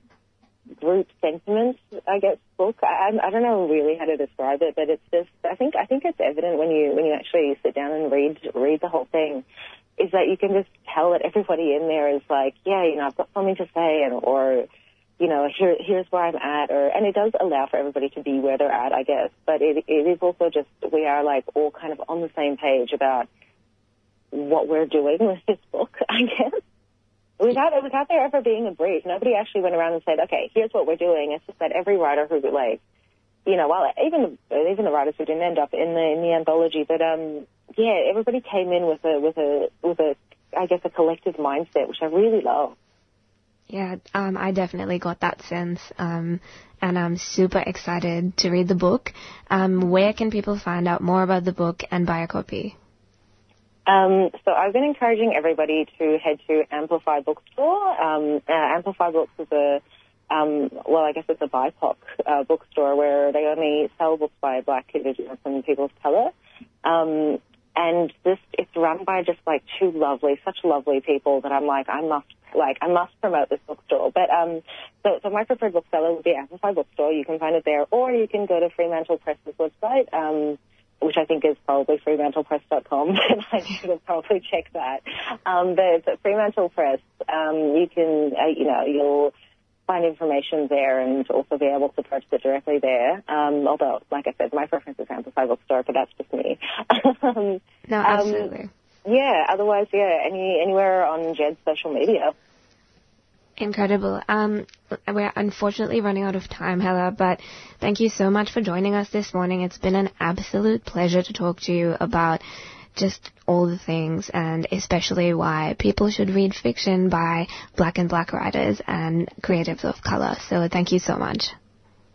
group sentiment, I guess, book. I, I don't know really how to describe it, but it's just I think I think it's evident when you when you actually sit down and read read the whole thing, is that you can just tell that everybody in there is like, yeah, you know, I've got something to say, and or you know, here here's where I'm at, or and it does allow for everybody to be where they're at, I guess. But it it is also just we are like all kind of on the same page about what we're doing with this book, I guess without without there ever being a brief, nobody actually went around and said, "Okay, here's what we're doing." It's just that every writer who like, you know, well, even even the writers who didn't end up in the in the anthology, but um, yeah, everybody came in with a with a with a I guess a collective mindset, which I really love. Yeah, um, I definitely got that sense, um, and I'm super excited to read the book. Um, where can people find out more about the book and buy a copy? Um, so I've been encouraging everybody to head to Amplify Bookstore. Um, uh, Amplify Books is a, um, well, I guess it's a BIPOC uh, bookstore where they only sell books by Black, Indigenous, and people of color. Um, and this, it's run by just like two lovely, such lovely people that I'm like, I must, like, I must promote this bookstore. But um, so, so my preferred bookseller would be Amplify Bookstore. You can find it there, or you can go to Fremantle Press's website. Um, which I think is probably FremantlePress.com, and I should have probably checked that. Um, but, Fremantle Press, um, you can, uh, you know, you'll find information there and also be able to purchase it directly there. Um, although, like I said, my preference is Amplify Bookstore, but that's just me. um, no, absolutely. yeah, otherwise, yeah, any anywhere on Djed's social media. Incredible. Um, we're unfortunately running out of time, Hella, but thank you so much for joining us this morning. It's been an absolute pleasure to talk to you about just all the things and especially why people should read fiction by black and black writers and creatives of color. So thank you so much.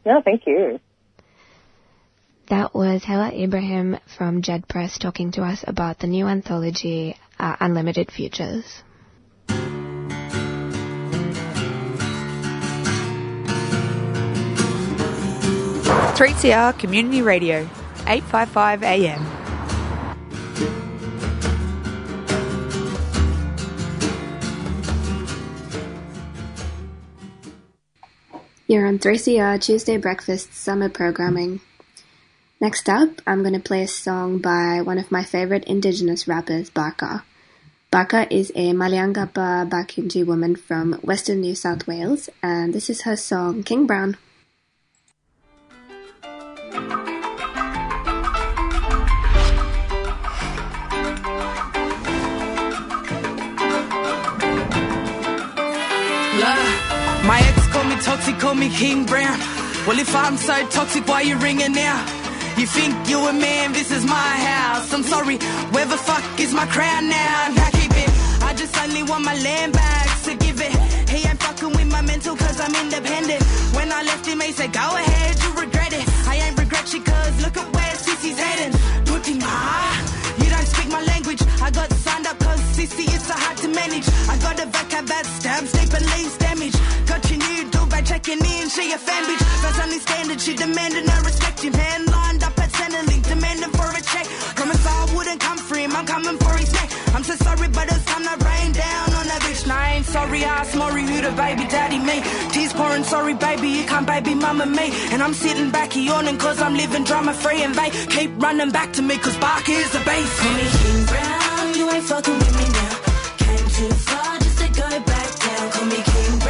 No, thank you. That was Hella Ibrahim from Djed Press talking to us about the new anthology, uh, Unlimited Futures. 3CR Community Radio, 855 AM. You're on 3CR Tuesday Breakfast Summer Programming. Next up, I'm going to play a song by one of my favorite indigenous rappers, Barkaa. Barkaa is a Malyangapa Barkindji woman from western New South Wales, and this is her song King Brown. Toxic, call me King Brown. Well, if I'm so toxic, why you ringing now? You think you a man, this is my house. I'm sorry, where the fuck is my crown now? I keep it, I just only want my land back to give it. He ain't fucking with my mental cause I'm independent. When I left him, he said, go ahead, you regret it. I ain't regret shit cause look at where Sissy's heading. Looking, ah, Sissy is so hard to manage. I got a vac that stabs deep and leaves damage. Got your new do by checking in, she a fan bitch. That's only standard, she demanding I respect him. Hand lined up at Centrelink, demanding for a wouldn't come him, I'm coming for his neck. I'm so sorry, but it's time to rain down on that bitch. Nah, I ain't sorry, I asked Maury who the baby daddy me. Tears pouring, sorry baby, you can't baby mama me. And I'm sitting back yawning cause I'm living drama free and they keep running back to me cause Bark is the base. Call me King Brown, you ain't fucking with me now. Came too far just to go back down. Call me King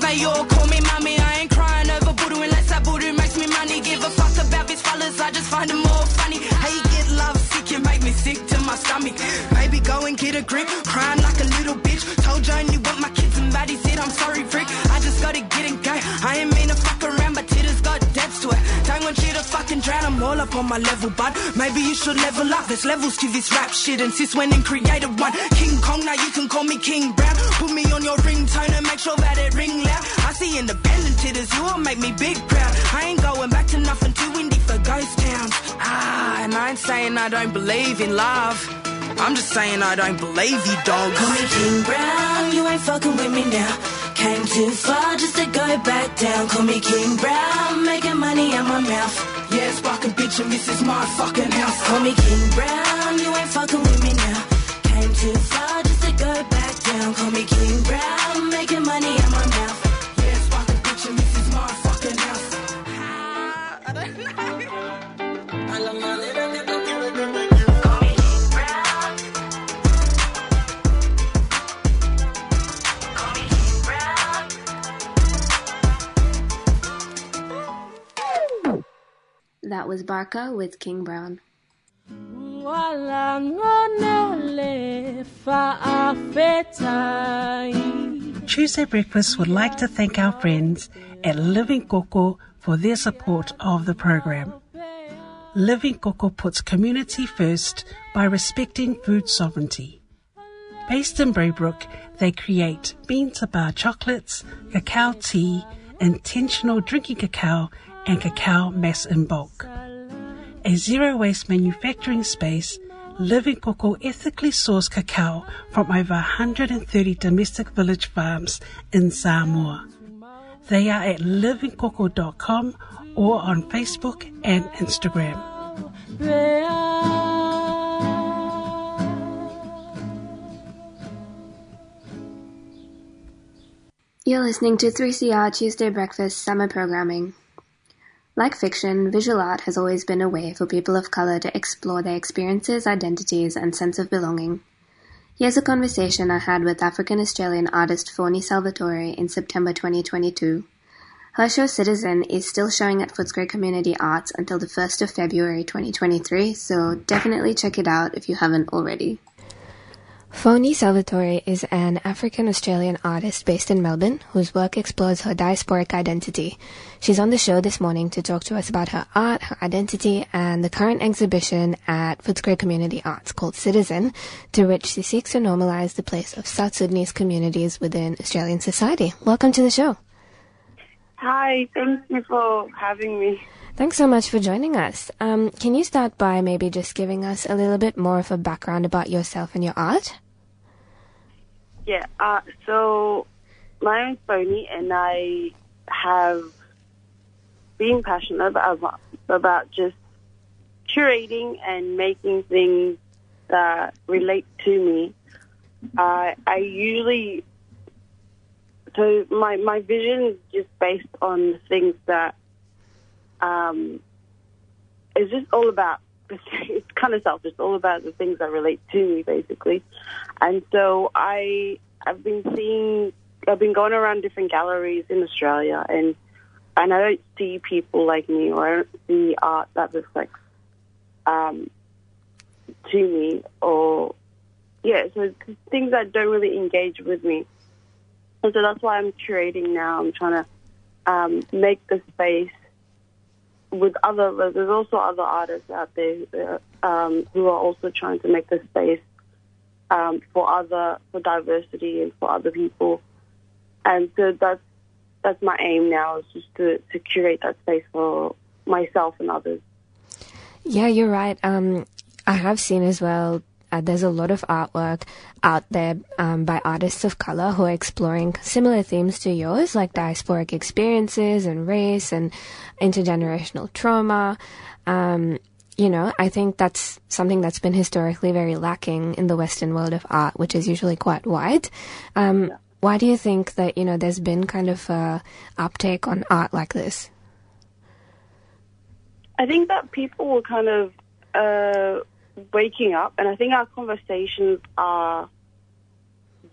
But call me mommy. I ain't crying over voodoo unless that voodoo makes me money. Give a fuck about these fellas, I just find them more funny. How you get love sick, you make me sick to my stomach. Maybe go and get a grip, crying like a little fucking drown, I'm all up on my level, bud. Maybe you should level up. There's levels to this rap shit, and sis went and created one. King Kong, now you can call me King Brown. Put me on your ringtone and make sure that it ring loud. I see independent titters, you will make me big proud. I ain't going back to nothing too windy for ghost towns. Ah, and I ain't saying I don't believe in love. I'm just saying I don't believe you, dog. Call me King Brown, you ain't fucking with me now. Came too far just to go back down. Call me King Brown, making money out my mouth. Yeah, spark a bitch and this is my fucking house. Call me King Brown, you ain't fucking with me now. Came too far just to go back down. Call me King Brown, making money out my mouth. That was Barkaa with King Brown. Tuesday Breakfast would like to thank our friends at Living Coco for their support of the program. Living Coco puts community first by respecting food sovereignty. Based in Braybrook, they create bean to bar chocolates, cacao tea, intentional drinking cacao, and cacao mass in bulk. A zero waste manufacturing space, Living Coco ethically sourced cacao from over 130 domestic village farms in Samoa. They are at livingcoco.com or on Facebook and Instagram. You're listening to 3CR Tuesday Breakfast Summer Programming. Like fiction, visual art has always been a way for people of color to explore their experiences, identities, and sense of belonging. Here's a conversation I had with African Australian artist Fawny Salvatore in September 2022. Her show Citizen is still showing at Footscray Community Arts until the 1st of February 2023, so definitely check it out if you haven't already. Fawny Salvatore is an African Australian artist based in Melbourne whose work explores her diasporic identity. She's on the show this morning to talk to us about her art, her identity, and the current exhibition at Footscray Community Arts called Citizen, through which she seeks to normalize the place of South Sudanese communities within Australian society. Welcome to the show. Hi, thank you for having me. Thanks so much for joining us. Um, can you start by maybe just giving us a little bit more of a background about yourself and your art? Yeah, uh, so my name's Boney, and I have been passionate about, about just curating and making things that relate to me. Uh, I usually, so my, my vision is just based on things that um, it's just all about it's kind of selfish. It's all about the things that relate to me, basically. And so I I've been seeing I've been going around different galleries in Australia, and and I don't see people like me, or I don't see art that reflects um, to me, or yeah, so things that don't really engage with me. And so that's why I'm curating now. I'm trying to um, make the space with other, there's also other artists out there uh, um, who are also trying to make the space um, for other, for diversity and for other people. And so that's, that's my aim now is just to, to curate that space for myself and others. Yeah, you're right. Um, I have seen as well. Uh, there's a lot of artwork out there um, by artists of color who are exploring similar themes to yours, like diasporic experiences and race and intergenerational trauma. Um, you know, I think that's something that's been historically very lacking in the Western world of art, which is usually quite white. Um, why do you think that you know there's been kind of a uptake on art like this? I think that people were kind of uh, waking up, and I think our conversations are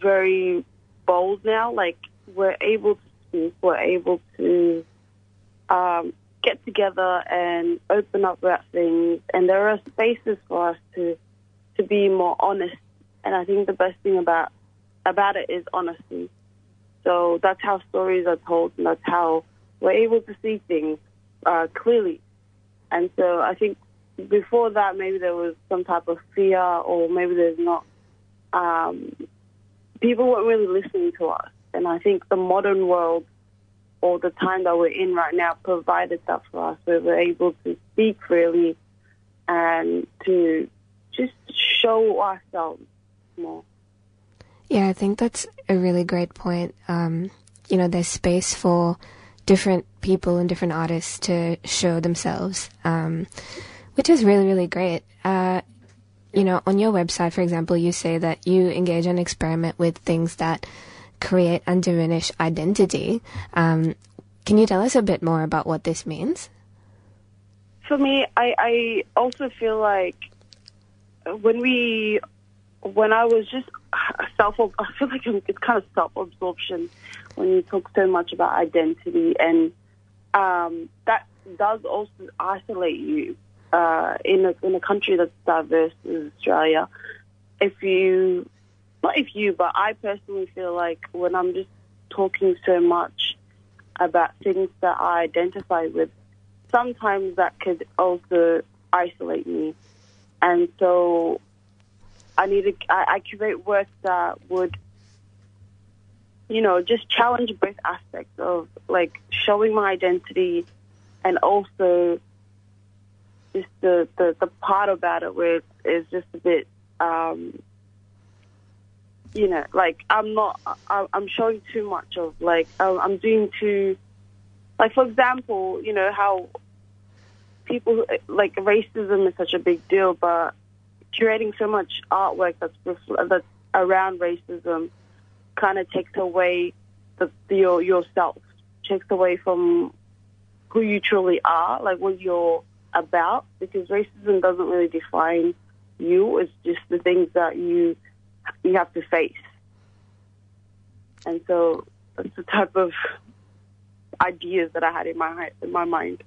very bold now. Like we're able to speak, we're able to um, get together and open up about things, and there are spaces for us to to be more honest and I think the best thing about about it is honesty. So that's how stories are told, and that's how we're able to see things uh, clearly. And so I think before that, maybe there was some type of fear, or maybe there's not. Um, people weren't really listening to us, and I think the modern world, or the time that we're in right now, provided that for us. We were able to speak freely and to just show ourselves more. Yeah, I think that's a really great point. Um, you know, there's space for different people and different artists to show themselves, um, which is really, really great. Uh, you know, on your website, for example, you say that you engage and experiment with things that create and diminish identity. Um, can you tell us a bit more about what this means? For me, I, I also feel like when we, when I was just self, I feel like it's kind of self-absorption when you talk so much about identity, and um, that does also isolate you uh, in a in a country that's diverse as Australia. If you, not if you, but I personally feel like when I'm just talking so much about things that I identify with, sometimes that could also isolate me. And so I need to, I, I create work that would, you know, just challenge both aspects of like showing my identity and also just the, the, the part about it where it's just a bit, um, you know, like I'm not, I- I'm showing too much of like, I'm doing too, like for example, you know, how people, like racism is such a big deal, but curating so much artwork that's that's around racism kind of takes away the, the your yourself, takes away from who you truly are, like what you're about, because racism doesn't really define you. It's just the things that you you have to face, and so that's the type of ideas that I had in my in my mind.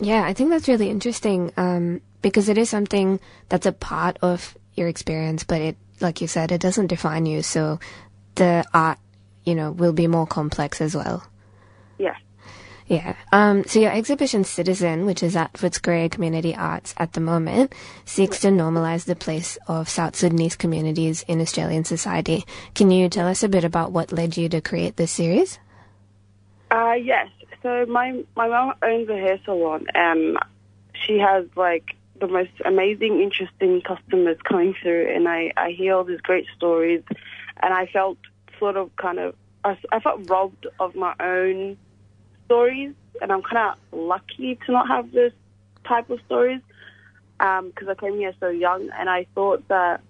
Yeah, I think that's really interesting um, because it is something that's a part of your experience, but it, like you said, it doesn't define you. So the art, you know, will be more complex as well. Yeah. Yeah. Um, so your exhibition Citizen, which is at Footscray Community Arts at the moment, seeks to normalize the place of South Sudanese communities in Australian society. Can you tell us a bit about what led you to create this series? Uh, yes. So my my mom owns a hair salon, and she has like the most amazing, interesting customers coming through, and I I hear all these great stories, and I felt sort of kind of I, I felt robbed of my own stories, and I'm kind of lucky to not have this type of stories um, because I came here so young, and I thought that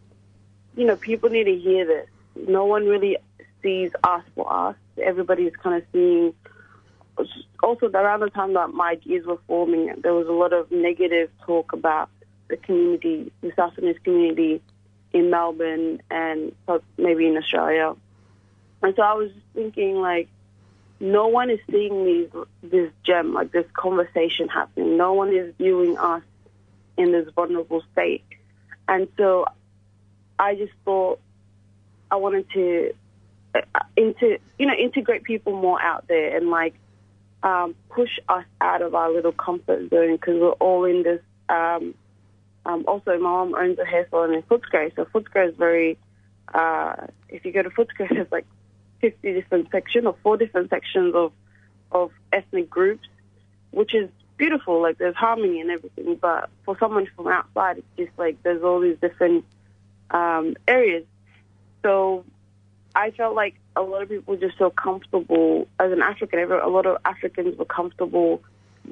you know people need to hear this. No one really sees us for us. Everybody's kind of seeing also around the time that my ideas were forming, there was a lot of negative talk about the community, the South Sudanese community in Melbourne and maybe in Australia. And so I was thinking, like, no one is seeing these this gem, like this conversation happening. No one is viewing us in this vulnerable state. And so I just thought I wanted to uh, into you know integrate people more out there and like um, push us out of our little comfort zone because we're all in this. Um, um, also, my mom owns a hair salon in Footscray, so Footscray is very. Uh, if you go to Footscray, there's like 50 different sections or four different sections of of ethnic groups, which is beautiful. Like there's harmony and everything, but for someone from outside, it's just like there's all these different um, areas. So I felt like a lot of people just so comfortable as an African. A lot of Africans were comfortable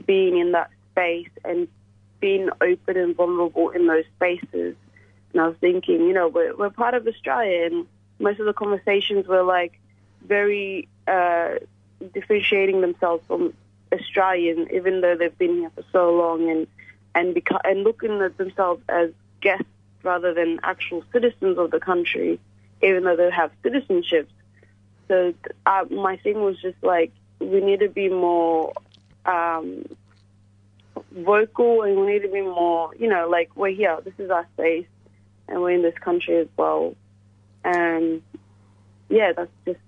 being in that space and being open and vulnerable in those spaces. And I was thinking, you know, we're, we're part of Australia, and most of the conversations were like very uh, differentiating themselves from Australian, even though they've been here for so long, and and beca- and looking at themselves as guests rather than actual citizens of the country, even though they have citizenships. So uh, my thing was just like we need to be more um, vocal, and we need to be more, you know, like we're here. This is our space. and we're in this country as well. And yeah, that's just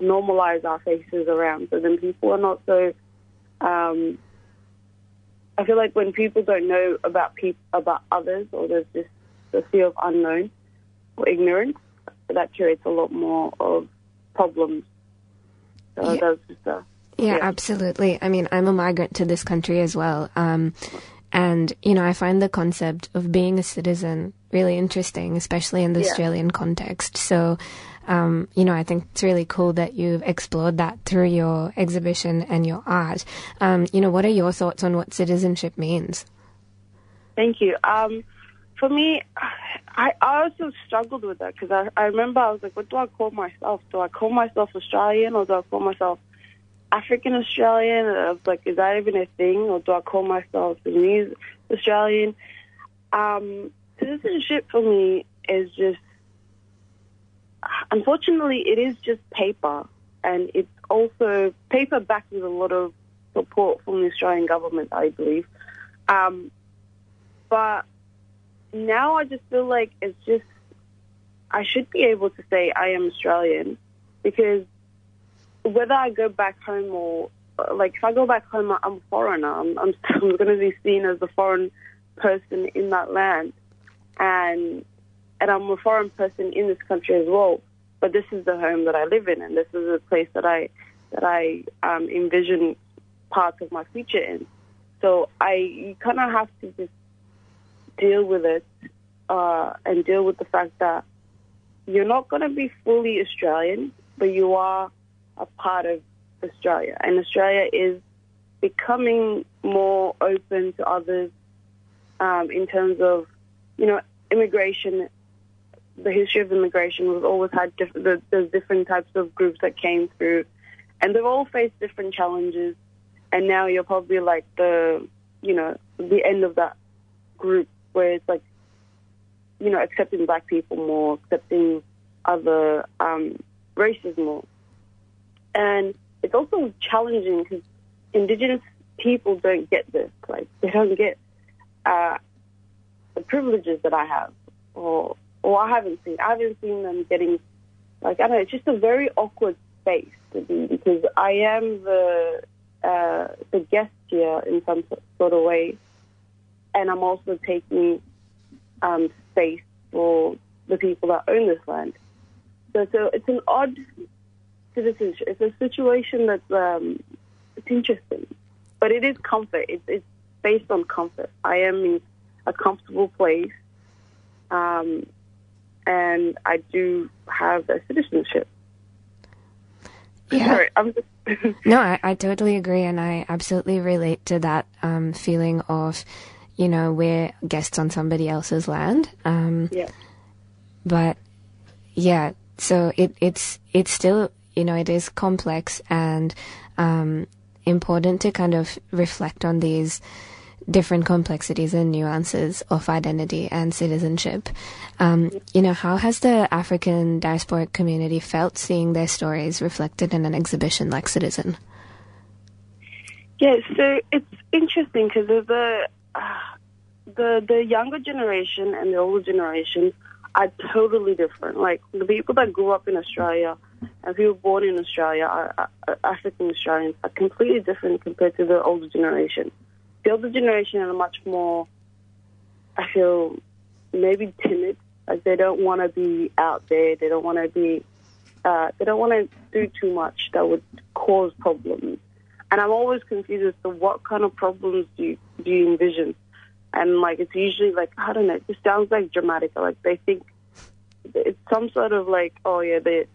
normalize our faces around. So then people are not so. Um, I feel like when people don't know about people about others, or there's just the fear of unknown or ignorance, that creates a lot more of problems. So Yeah. that's just a Yeah, absolutely. I mean, I'm a migrant to this country as well. Um, and, you know, I find the concept of being a citizen really interesting, especially in the Yeah. Australian context. So, um, you know, I think it's really cool that you've explored that through your exhibition and your art. Um, you know, what are your thoughts on what citizenship means? Thank you. Um, for me, I, also struggled with that because I, I remember I was like, what do I call myself? Do I call myself Australian or do I call myself African Australian? I was like, is that even a thing? Or do I call myself Sudanese Australian? Um, citizenship for me is just, unfortunately, it is just paper. And it's also paper backed with a lot of support from the Australian government, I believe. Um, but now I just feel like it's just I should be able to say I am Australian because whether I go back home or like if I go back home, I'm a foreigner. I'm, I'm, I'm going to be seen as a foreign person in that land, and and I'm a foreign person in this country as well. But this is the home that I live in, and this is the place that I that I um, envision parts of my future in. So I kind of have to just deal with it uh, and deal with the fact that you're not going to be fully Australian, but you are a part of Australia, and Australia is becoming more open to others um, in terms of you know immigration. The history of immigration, we've always had diff- the, there's different types of groups that came through, and they've all faced different challenges. And now you're probably like the, you know, the end of that group where it's like, you know, accepting black people more, accepting other um, races more. And it's also challenging because indigenous people don't get this. Like, they don't get uh, the privileges that I have, or or I haven't seen. I haven't seen them getting, like, I don't know, it's just a very awkward space to be because I am the uh, the guest here in some sort of way, and I'm also taking um, space for the people that own this land. So, so it's an odd citizenship. It's a situation that's um, it's interesting, but it is comfort. It's, it's based on comfort. I am in a comfortable place, um, and I do have a citizenship. Yeah. Sorry, I'm just No, I, I totally agree, and I absolutely relate to that um, feeling of, you know, we're guests on somebody else's land. Um, yeah. But yeah, so it, it's it's still you know it is complex and um, important to kind of reflect on these different complexities and nuances of identity and citizenship. Um, you know, how has the African diasporic community felt seeing their stories reflected in an exhibition like Citizen? Yeah, so it's interesting because the uh, the the younger generation and the older generation are totally different. Like the people that grew up in Australia and were born in Australia, are, are African Australians, are completely different compared to the older generation. The older generation are much more, I feel, maybe timid. Like they don't want to be out there. They don't want to be. Uh, they don't want to do too much that would cause problems. And I'm always confused as to what kind of problems do you, do you envision. And like it's usually like I don't know. It just sounds like dramatic. Like they think it's some sort of like oh yeah the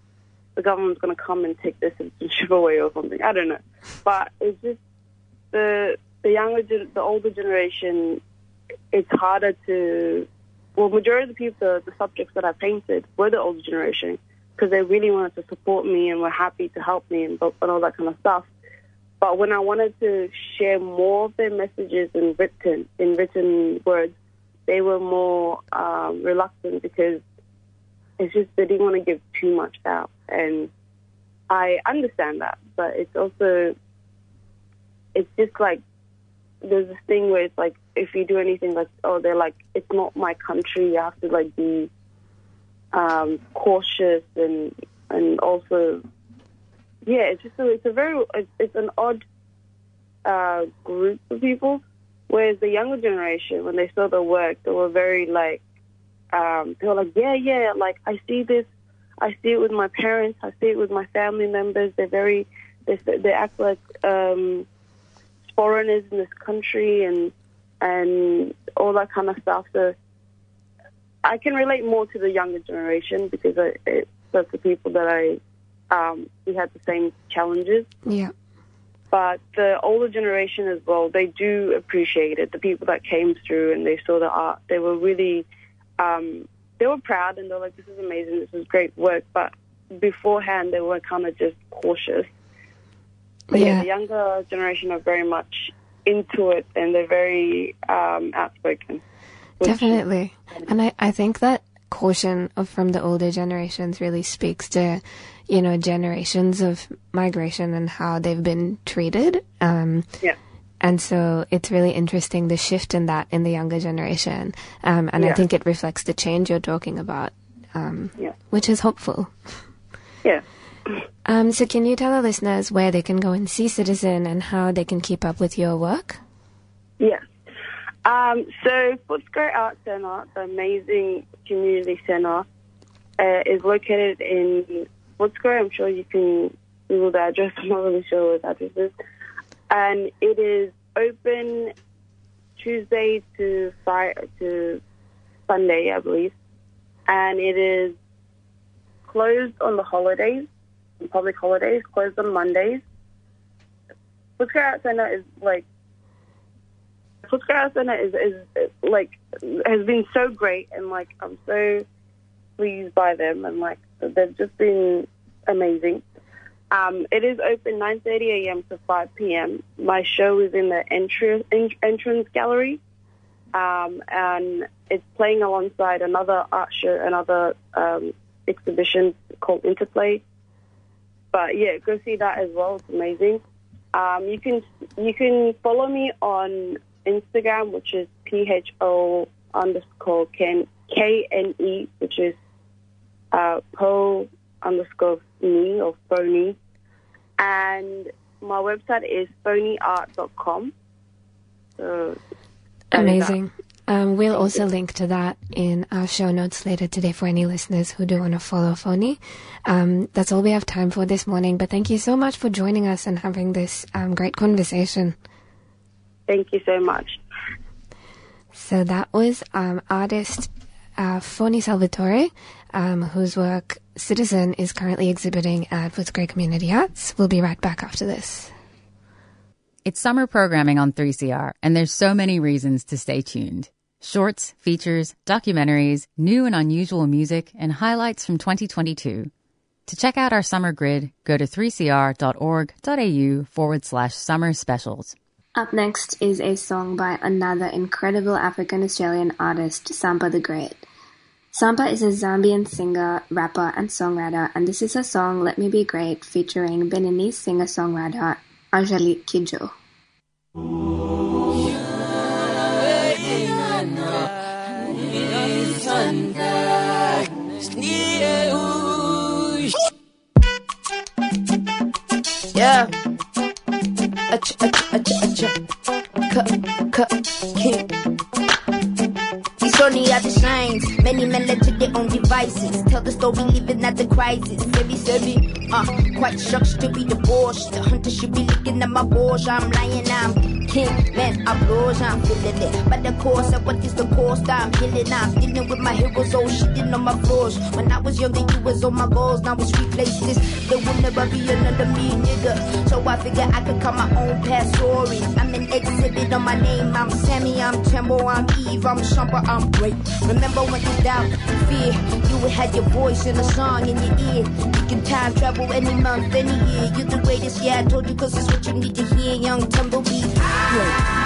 the government's going to come and take their citizenship away or something. I don't know. But it's just the the younger the older generation. It's harder to well majority of the people the, subjects that I painted were the older generation because they really wanted to support me and were happy to help me and, and all that kind of stuff. But when I wanted to share more of their messages in written in written words, they were more um, reluctant because it's just they didn't want to give too much out, and I understand that. But it's also it's just like there's this thing where it's like if you do anything like oh they're like it's not my country. You have to like be um, cautious and and also yeah it's just a, it's a very it's, an odd uh, group of people. Whereas the younger generation when they saw the work they were very like um, they were like yeah yeah like I see this. I see it with my parents. I see it with my family members. They're very they they act like um, foreigners in this country and and all that kind of stuff. So I can relate more to the younger generation because I, it, that's the people that I um, we had the same challenges. Yeah. But the older generation as well, they do appreciate it. The people that came through and they saw the art, they were really, um, they were proud and they're like, "This is amazing. This is great work." But beforehand, they were kind of just cautious. But yeah. Yeah. the younger generation are very much into it and they're very um, outspoken. Definitely. And I, I think that caution of, from the older generations really speaks to, you know, generations of migration and how they've been treated. Um, Yeah. and so it's really interesting the shift in that in the younger generation. Um, and I think it reflects the change you're talking about, um, Yeah. which is hopeful. Yeah. Um, so can you tell our listeners where they can go and see Citizen and how they can keep up with your work? Yes. Um, so Footscray Art Centre, the amazing community centre, uh, is located in Footscray. I'm sure you can Google the address. I'm not really sure what the address is. And it is open Tuesday to Friday to Sunday, I believe. And it is closed on the holidays, on public holidays, closed on Mondays. Footscray Art Centre is like Footscray Art Centre is, is, is like has been so great and like I'm so pleased by them and like they've just been amazing. Um, it is open 9:30 a.m. to 5 p.m. My show is in the entry, en- entrance gallery, um, and it's playing alongside another art show, another um, exhibition called Interplay. But yeah, go see that as well. It's amazing. Um, you can you can follow me on Instagram, which is pho underscore ken k n e, which is uh, po underscore me or phony, and my website is phonyart.com. So. Amazing. Um, we'll also link to that in our show notes later today for any listeners who do want to follow Phony. Um, that's all we have time for this morning, but thank you so much for joining us and having this um, great conversation. Thank you so much. So that was um, artist uh, Phony Salvatore, um, whose work Citizen is currently exhibiting at Footscray Community Arts. We'll be right back after this. It's summer programming on 3CR, and there's so many reasons to stay tuned. Shorts, features, documentaries, new and unusual music, and highlights from 2022. To check out our summer grid, go to 3cr.org.au forward slash summer specials. Up next is a song by another incredible African Australian artist, Sampa the Great. Sampa is a Zambian singer, rapper, and songwriter, and this is her song Let Me Be Great featuring Beninese singer songwriter Angelique Kidjo. Yeah. Only are the signs. Many men led to their own devices. Tell the story, living at the crisis. Heavy, heavy. Uh, quite shocked to be divorced. The hunter should be looking at my balls. I'm lying, I'm king. Man, I blows, I'm feeling it. But the course of what is the cost? I'm killing. I'm dealing with my heroes, all shitting on my flaws. When I was younger, you was on my goals. Now it's replaced this. There will never be another me, nigga. So I figure I could cut my own past stories. I'm an exhibit on my name. I'm Sammy, I'm Tembo, I'm Eve, I'm Shumper, I'm great. Remember when you doubt, fear, you have your voice in a song in your ear. You can time travel any month, any year. You're the greatest, yeah, I told you, cause it's what you need to hear. Young Tumblebee. Great.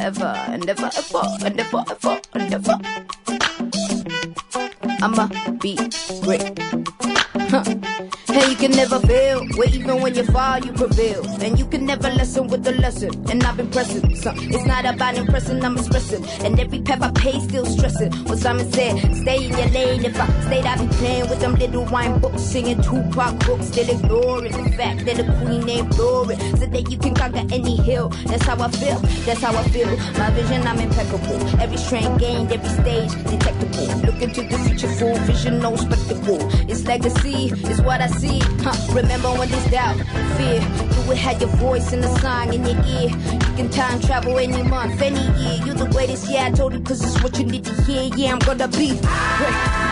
Ever, and ever, ever, and ever, ever, and ever. I'ma be great. Can never fail, where even when you fall, you prevail. And you can never lessen with the lesson. And I've been pressing. So it's not about impressing, I'm expressing. And every pep I pay, still stressing. What Simon said, stay in your lane. If I stayed, I'd be playing with them little wine books, singing two Tupac books, still ignoring the fact that the queen ain't blurring. So that you can conquer any hill. That's how I feel, that's how I feel. My vision, I'm impeccable. Every strain gained, every stage detectable. Look into the future, full vision, no spectacle. It's legacy, it's what I see. Huh. Remember when there's doubt, fear, you would have your voice in the song in your ear. You can time travel any month, any year. You're the greatest, yeah, I told you, cause it's what you need to hear. Yeah, I'm gonna be great.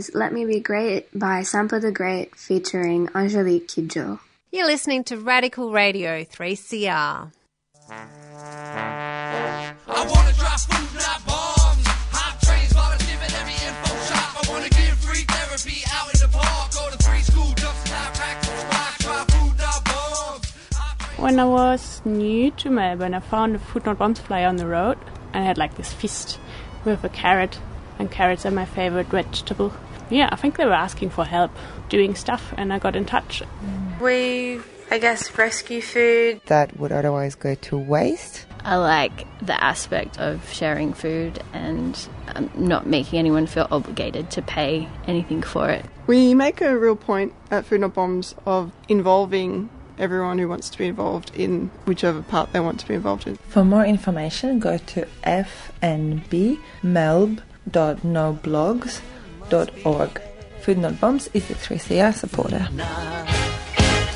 Was Let Me Be Great by Sampa the Great featuring Angelique Kidjo. You're listening to Radical Radio 3CR. I wanna drop food, not bombs. Hot trains, volunteer at every info shop. I wanna give free therapy out in the park. Go to three school, jump some practice, squash, drop food, not bombs. When I was new to Melbourne, I found a Food Not Bombs flyer on the road and I had like this fist with a carrot, and carrots are my favorite vegetable. Yeah, I think they were asking for help doing stuff, and I got in touch. We, I guess, rescue food. that would otherwise go to waste. I like the aspect of sharing food and um, not making anyone feel obligated to pay anything for it. We make a real point at Food Not Bombs of involving everyone who wants to be involved in whichever part they want to be involved in. For more information, go to fnbmelb.noblogs.org. Food Not Bombs is a 3CR supporter.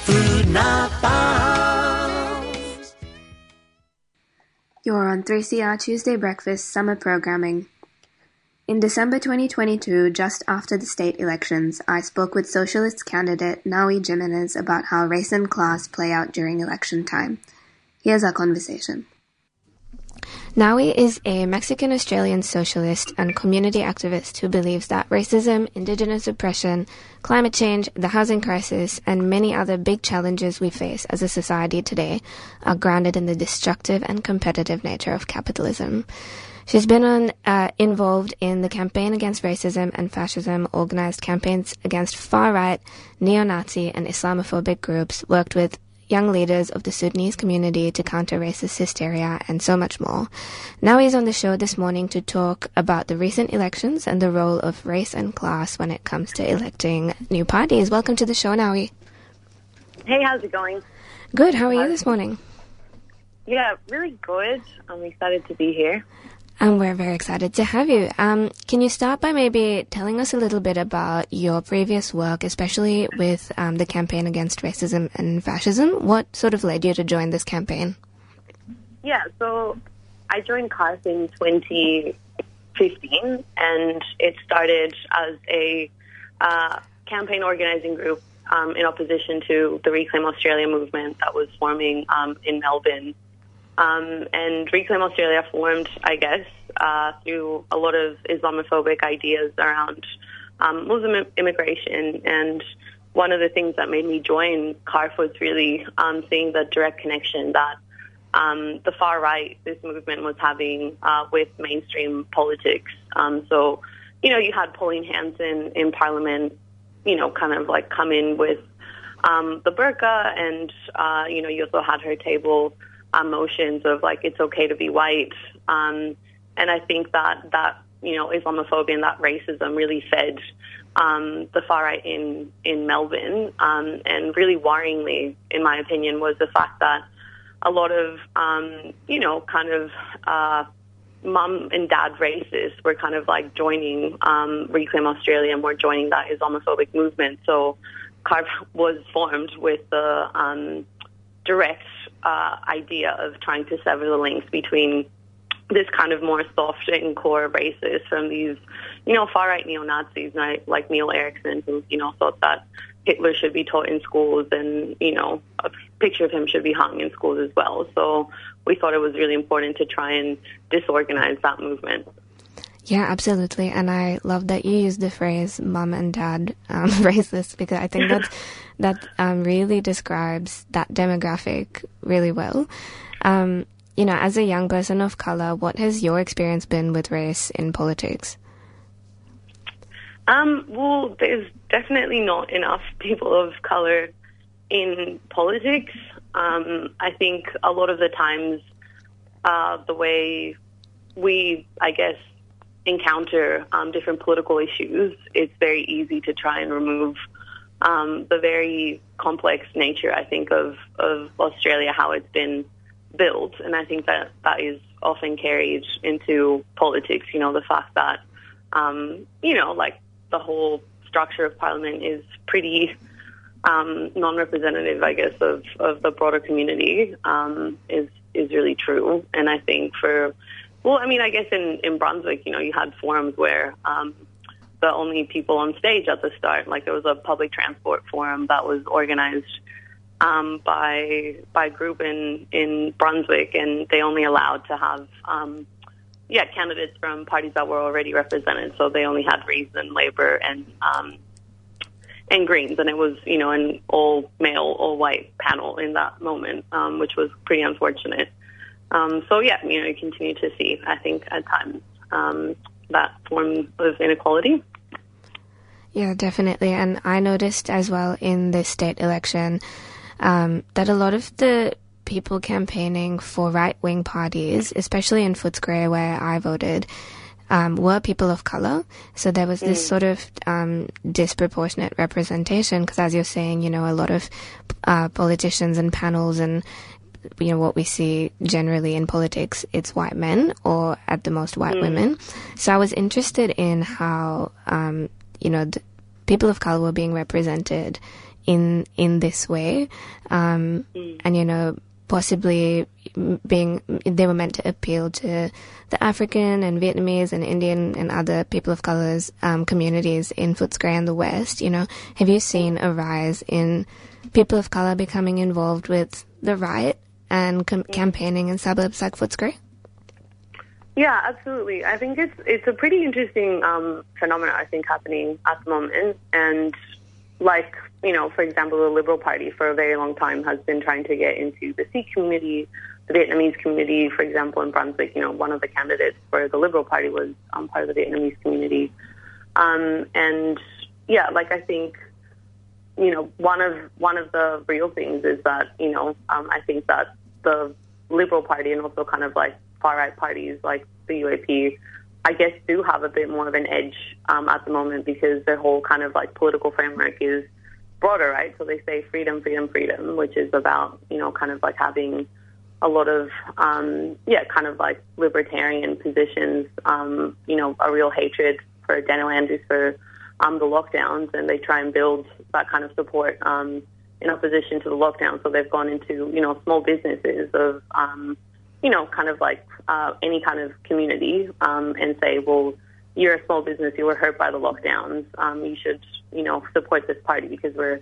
Food not bombs. You're on 3CR Tuesday Breakfast Summer Programming. In December 2022, just after the state elections, I spoke with Socialist candidate Nahui Jimenez about how race and class play out during election time. Here's our conversation. Nahui is a Mexican Australian socialist and community activist who believes that racism, indigenous oppression, climate change, the housing crisis, and many other big challenges we face as a society today are grounded in the destructive and competitive nature of capitalism. She's been on, uh, involved in the campaign against racism and fascism, organized campaigns against far-right, neo-Nazi, and Islamophobic groups, worked with young leaders of the Sudanese community to counter racist hysteria, and so much more. Now he's on the show this morning to talk about the recent elections and the role of race and class when it comes to electing new parties. Welcome to the show, Nahui. Hey, how's it going? Good. How are you this morning? Yeah, really good. I'm excited to be here. And we're very excited to have you. Um, can you start by maybe telling us a little bit about your previous work, especially with um, the campaign against racism and fascism? What sort of led you to join this campaign? Yeah, so I joined CARF in 2015, and it started as a uh, campaign organizing group um, in opposition to the Reclaim Australia movement that was forming um, in Melbourne. Um, and Reclaim Australia formed, I guess, uh, through a lot of Islamophobic ideas around um, Muslim immigration and one of the things that made me join CARF was really um, seeing the direct connection that um, the far right, this movement was having uh, with mainstream politics. Um, so, you know, you had Pauline Hanson in Parliament, you know, kind of like come in with um, the burqa, and uh, you know, you also had her table uh, motions of like it's okay to be white, um, and I think that that you know Islamophobia and that racism really fed um, the far right in in Melbourne, um, and really worryingly, in my opinion, was the fact that a lot of um, you know kind of uh, mum and dad racists were kind of like joining um, Reclaim Australia and were joining that Islamophobic movement. So CARF was formed with the um, direct uh, idea of trying to sever the links between this kind of more soft and core racists from these, you know, far right neo Nazis like Neil Erikson, who you know thought that Hitler should be taught in schools, and you know, a picture of him should be hung in schools as well. So we thought it was really important to try and disorganize that movement. Yeah, absolutely. And I love that you use the phrase mom and dad um, because I think that's, that um, really describes that demographic really well. Um, you know, as a young person of color, what has your experience been with race in politics? Um, well, there's definitely not enough people of color in politics. Um, I think a lot of the times, uh, the way we, I guess, encounter um, different political issues, it's very easy to try and remove um, the very complex nature, I think, of, of Australia, how it's been built. And I think that that is often carried into politics, you know, the fact that, um, you know, like the whole structure of parliament is pretty um, non-representative, I guess, of, of the broader community um, is is really true. And I think for, well, I mean, I guess in, in Brunswick, you know, you had forums where um, the only people on stage at the start, like there was a public transport forum that was organized um, by by group in in Brunswick, and they only allowed to have um, yeah candidates from parties that were already represented. So they only had Reason, Labor, and um, and Greens, and it was you know an all male, all white panel in that moment, um, which was pretty unfortunate. Um, so yeah, you know, you continue to see, I think, at times um, that form of inequality. Yeah, definitely. And I noticed as well in the state election um, that a lot of the people campaigning for right wing parties, especially in Footscray where I voted, um, were people of color. So there was this Mm. sort of um, disproportionate representation because, as you're saying, you know, a lot of uh, politicians and panels and you know what we see generally in politics it's white men or at the most white Mm. women so i was interested in how um, you know people of color were being represented in in this way um, and you know possibly being they were meant to appeal to the African and Vietnamese and Indian and other people of colors um, communities in Footscray and the West. You know, have you seen a rise in people of color becoming involved with the right and com- campaigning in suburbs like Footscray? Yeah, absolutely. I think it's it's a pretty interesting um, phenomenon. I think happening at the moment, and like you know, for example, the Liberal Party for a very long time has been trying to get into the Sikh community, the Vietnamese community. For example, in Brunswick, you know, one of the candidates for the Liberal Party was um, part of the Vietnamese community, um, and yeah, like I think you know, one of one of the real things is that you know, um, I think that the Liberal Party and also kind of like far right parties like the UAP, I guess, do have a bit more of an edge um, at the moment because their whole kind of like political framework is broader, right? So they say freedom, freedom, freedom, which is about you know, kind of like having a lot of um, yeah, kind of like libertarian positions. Um, you know, a real hatred for Daniel Andrews for um, the lockdowns, and they try and build that kind of support um, in opposition to the lockdown. So they've gone into you know small businesses of um, you know kind of like uh, any kind of community um, and say, well, you're a small business, you were hurt by the lockdowns, um, you should you know support this party because we're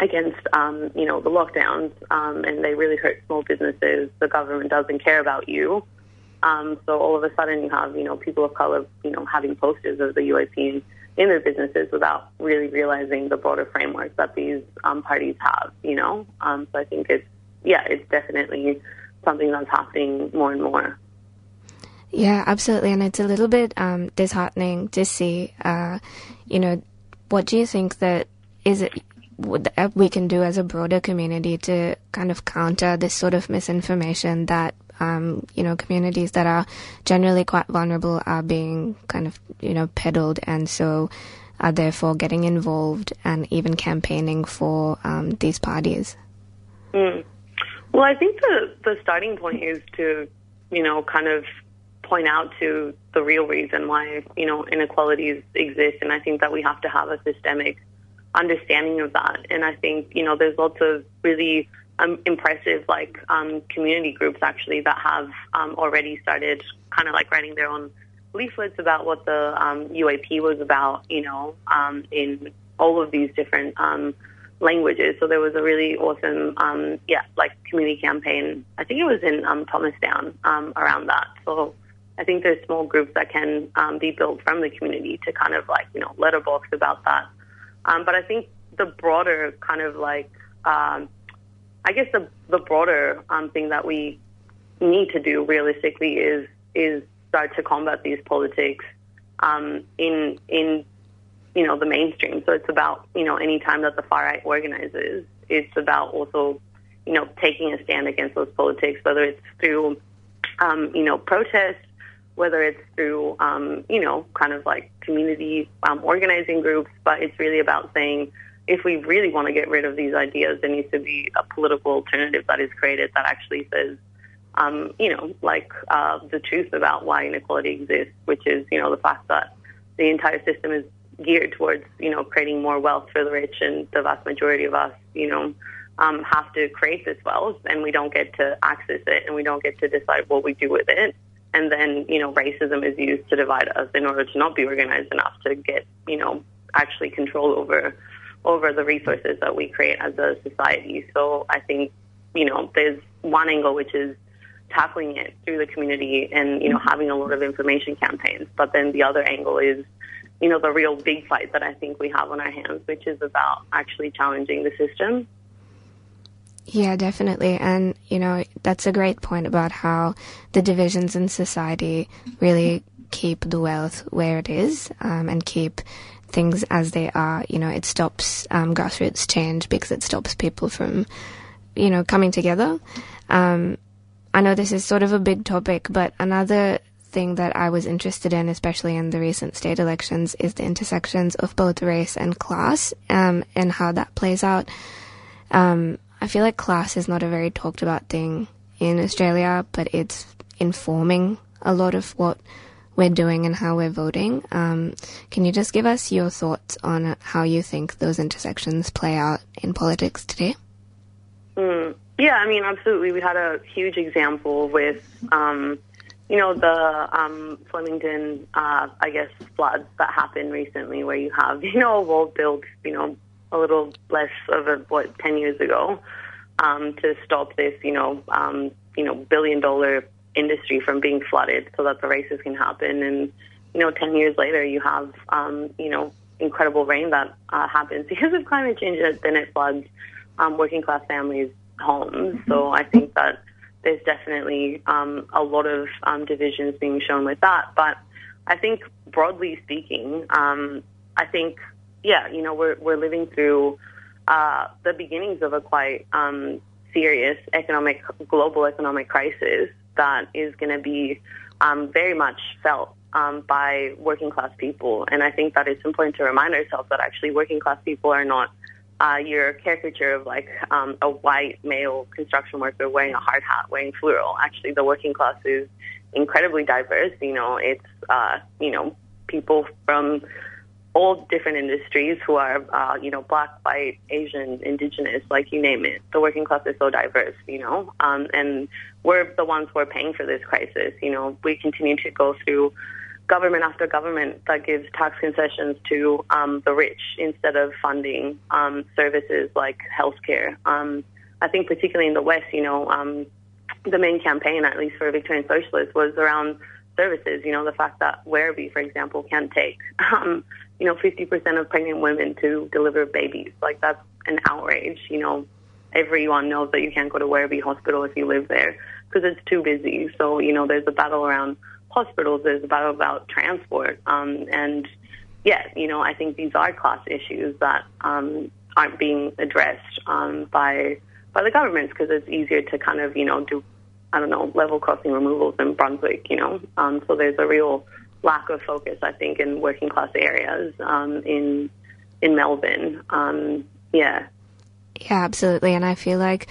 against um, you know the lockdowns, um, and they really hurt small businesses. The government doesn't care about you. Um, so all of a sudden, you have you know people of color, you know, having posters of the UAP in their businesses without really realizing the broader framework that these um, parties have. You know, um, so I think it's yeah, it's definitely something that's happening more and more. Yeah, absolutely. And it's a little bit um, disheartening to see, uh, you know, what do you think that is it that we can do as a broader community to kind of counter this sort of misinformation that, um, you know, communities that are generally quite vulnerable are being kind of, you know, peddled and so are therefore getting involved and even campaigning for um, these parties? Mm. Well, I think the the starting point is to, you know, kind of point out to the real reason why you know inequalities exist, and I think that we have to have a systemic understanding of that. And I think you know there's lots of really um, impressive like um, community groups actually that have um, already started kind of like writing their own leaflets about what the um, UAP was about. You know, um, in all of these different um, languages. So there was a really awesome, um, yeah, like community campaign. I think it was in um, Thomastown um, around that. So I think there's small groups that can um, be built from the community to kind of like you know letterbox about that. Um, but I think the broader kind of like, um, I guess the the broader um, thing that we need to do realistically is is start to combat these politics um, in in you know the mainstream. So it's about you know any time that the far right organizes, it's about also you know taking a stand against those politics, whether it's through um, you know protests, whether it's through um, you know kind of like community um, organizing groups, but it's really about saying if we really want to get rid of these ideas, there needs to be a political alternative that is created that actually says. Um, you know, like uh, the truth about why inequality exists, which is, you know, the fact that the entire system is geared towards, you know, creating more wealth for the rich, and the vast majority of us, you know, um, have to create this wealth, and we don't get to access it, and we don't get to decide what we do with it. And then, you know, racism is used to divide us in order to not be organized enough to get, you know, actually control over over the resources that we create as a society. So I think, you know, there's one angle which is tackling it through the community and, you know, having a lot of information campaigns. But then the other angle is you know, the real big fight that I think we have on our hands, which is about actually challenging the system. Yeah, definitely. And, you know, that's a great point about how the divisions in society really keep the wealth where it is um, and keep things as they are. You know, it stops um, grassroots change because it stops people from, you know, coming together. Um, I know this is sort of a big topic, but another thing that I was interested in, especially in the recent state elections, is the intersections of both race and class um, and how that plays out. Um, I feel like class is not a very talked about thing in Australia, but it's informing a lot of what we're doing and how we're voting. Um, can you just give us your thoughts on how you think those intersections play out in politics today? Mm. Yeah, I mean, absolutely. We had a huge example with, um, you know, the um, Flemington, uh, I guess, floods that happened recently, where you have, you know, a wall built, you know, a little less of a what ten years ago, um, to stop this, you know, um, you know, billion dollar industry from being flooded, so that the races can happen. And you know, ten years later, you have, um, you know, incredible rain that uh, happens because of climate change, then it floods um, working class families' homes. So I think that there's definitely um, a lot of um, divisions being shown with that. But I think broadly speaking, um, I think yeah, you know, we're we're living through uh, the beginnings of a quite um, serious economic global economic crisis that is going to be um, very much felt um, by working class people. And I think that it's important to remind ourselves that actually working class people are not uh, your caricature of like um, a white male construction worker wearing a hard hat, wearing fluoro. Actually, the working class is incredibly diverse. You know, it's uh, you know people from all different industries who are, uh, you know, black, white, Asian, indigenous, like you name it. The working class is so diverse, you know, um, and we're the ones who are paying for this crisis. You know, we continue to go through government after government that gives tax concessions to um, the rich instead of funding um, services like healthcare. Um, I think particularly in the West, you know, um, the main campaign, at least for Victorian Socialists, was around services. You know, the fact that Werribee, for example, can't take um, you know, 50% of pregnant women to deliver babies. Like that's an outrage. You know, everyone knows that you can't go to Werribee Hospital if you live there because it's too busy. So, you know, there's a battle around hospitals. There's a battle about transport. Um, and yeah, you know, I think these are class issues that um, aren't being addressed um, by by the governments because it's easier to kind of, you know, do I don't know level crossing removals in Brunswick. You know, um, so there's a real lack of focus, I think, in working class areas um, in in Melbourne. Um, yeah. Yeah, absolutely. And I feel like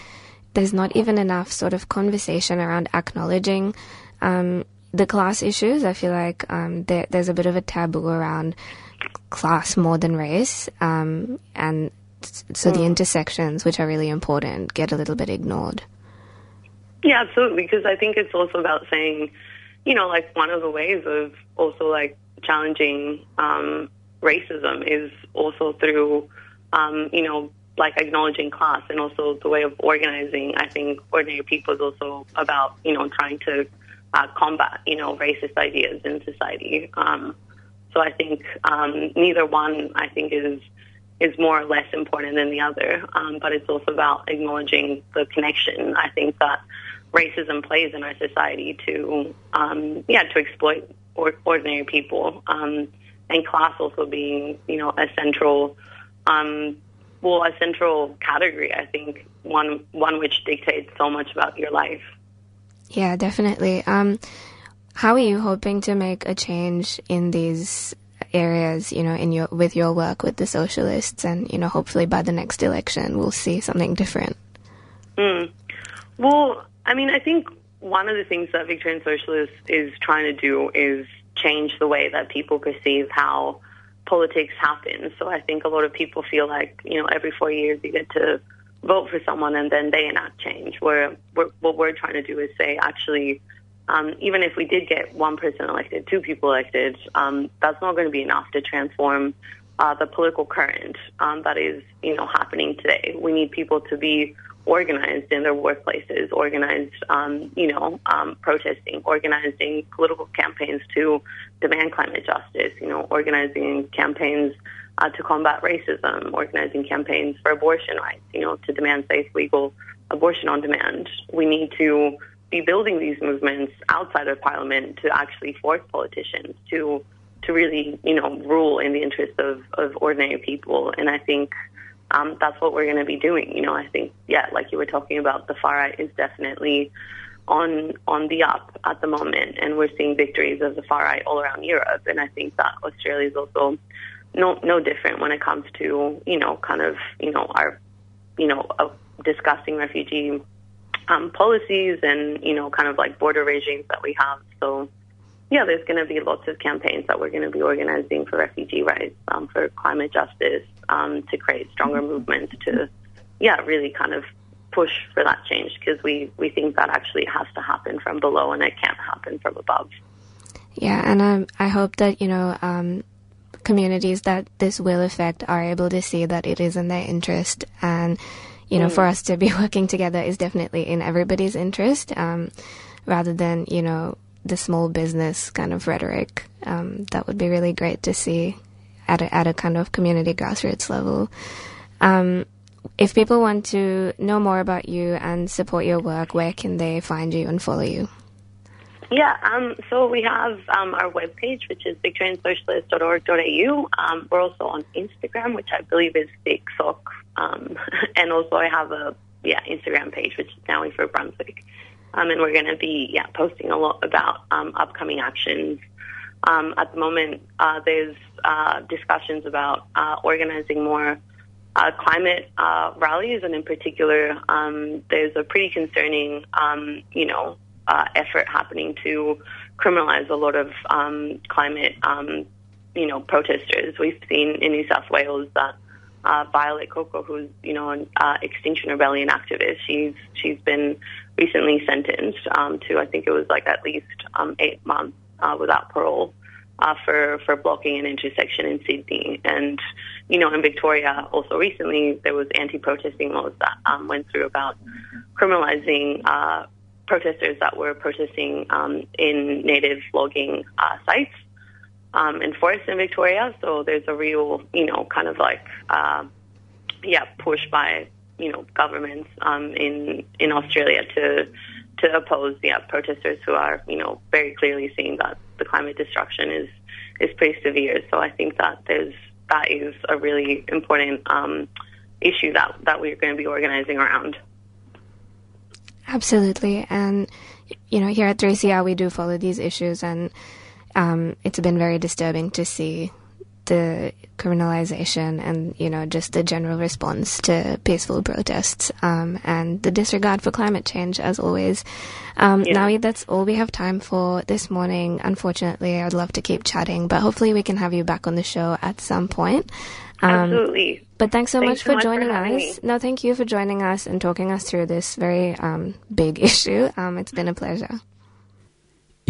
there's not even enough sort of conversation around acknowledging um, the class issues. I feel like um, there, there's a bit of a taboo around class more than race, um, and so the Mm. intersections, which are really important, get a little bit ignored. Yeah, absolutely. Because I think it's also about saying, you know, like one of the ways of also like challenging um, racism is also through, um, you know, like acknowledging class and also the way of organizing. I think ordinary people is also about, you know, trying to uh, combat, you know, racist ideas in society. Um, so I think um, neither one, I think, is is more or less important than the other. Um, but it's also about acknowledging the connection. I think that racism plays in our society to, um, yeah, to exploit or, ordinary people, um, and class also being, you know, a central, um, well, a central category. I think one one which dictates so much about your life. Yeah, definitely. Um, how are you hoping to make a change in these areas? You know, in your with your work with the socialists, and you know, hopefully by the next election, we'll see something different. Mm. Well, I mean, I think one of the things that Victorian Socialists is trying to do is change the way that people perceive how politics happens. So I think a lot of people feel like, you know, every four years you get to vote for someone and then they enact change. Where what we're trying to do is say, actually, um, even if we did get one person elected, two people elected, um, that's not going to be enough to transform uh, the political current um, that is, you know, happening today. We need people to be organized in their workplaces, organized, um, you know, um, protesting, organizing political campaigns to demand climate justice, you know, organizing campaigns uh, to combat racism, organizing campaigns for abortion rights, you know, to demand safe, legal abortion on demand. We need to be building these movements outside of Parliament to actually force politicians to to really, you know, rule in the interest of, of ordinary people. And I think um, that's what we're going to be doing. You know, I think, yeah, like you were talking about, the far right is definitely on on the up at the moment, and we're seeing victories of the far right all around Europe. And I think that Australia is also no no different when it comes to you know kind of you know our you know uh, discussing refugee um, policies and you know kind of like border regimes that we have. So yeah, there's going to be lots of campaigns that we're going to be organizing for refugee rights, um, for climate justice, um, to create stronger movements to, yeah, really kind of push for that change because we, we think that actually has to happen from below and it can't happen from above. Yeah, and um, I hope that you know um, communities that this will affect are able to see that it is in their interest, and you know, Mm. for us to be working together is definitely in everybody's interest, um, rather than you know the small business kind of rhetoric. Um, that would be really great to see at a, at a kind of community grassroots level. Um, if people want to know more about you and support your work, where can they find you and follow you? Yeah, um, so we have um, our webpage, which is victoriansocialist.org.au. Um, we're also on Instagram, which I believe is Big Sock. Um, and also I have a yeah Instagram page, which is now for Brunswick. Um, and we're going to be yeah posting a lot about um, upcoming actions. Um, at the moment, uh, there's uh, discussions about uh, organizing more uh, climate uh, rallies, and in particular, um, there's a pretty concerning, um, you know, uh, effort happening to criminalize a lot of um, climate, um, you know, protesters. We've seen in New South Wales that uh, Violet Coco, who's you know an Extinction Rebellion activist, she's she's been recently sentenced um, to I think it was like at least um, eight months without parole uh, for for blocking an intersection in Sydney. And you know, in Victoria, also recently there was anti-protesting laws that um, went through about criminalizing uh, protesters that were protesting um, in native logging uh, sites. um, enforced in Victoria. So there's a real, you know, kind of like, uh, yeah, push by you know governments um, in in Australia to to oppose yeah protesters who are you know very clearly seeing that the climate destruction is is pretty severe. So I think that there's that is a really important um, issue that that we're going to be organizing around. Absolutely. And, you know, here at 3CR, we do follow these issues, and um, it's been very disturbing to see the criminalization and, you know, just the general response to peaceful protests um, and the disregard for climate change, as always. Um, Yeah. Nahui, that's all we have time for this morning. Unfortunately, I'd love to keep chatting, but hopefully we can have you back on the show at some point. Um, Absolutely. But thanks so Thanks much so for much joining having us. No, thank you for joining us and talking us through this very um, big issue. Um, it's been a pleasure.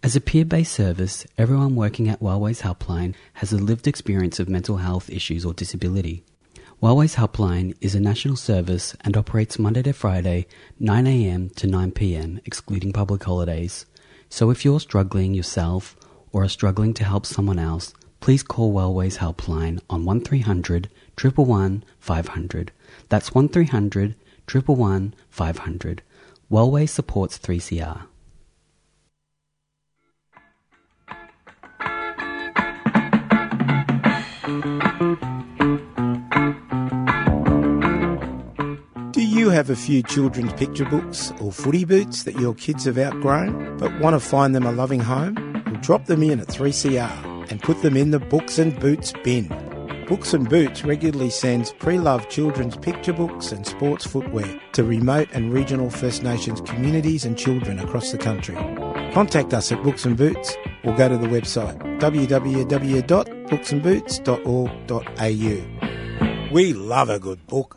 As a peer based service, everyone working at Wellways Helpline has a lived experience of mental health issues or disability. Wellways Helpline is a national service and operates Monday to Friday, 9am to 9pm, excluding public holidays. So if you're struggling yourself or are struggling to help someone else, please call Wellways Helpline on 1300 111 500. That's 1300 111 500. Wellways supports 3CR. Do you have a few children's picture books or footy boots that your kids have outgrown but want to find them a loving home? Well, drop them in at 3CR and put them in the Books and Boots bin. Books and Boots regularly sends pre-loved children's picture books and sports footwear to remote and regional First Nations communities and children across the country. Contact us at Books and Boots or go to the website www.booksandboots.org.au. We love a good book.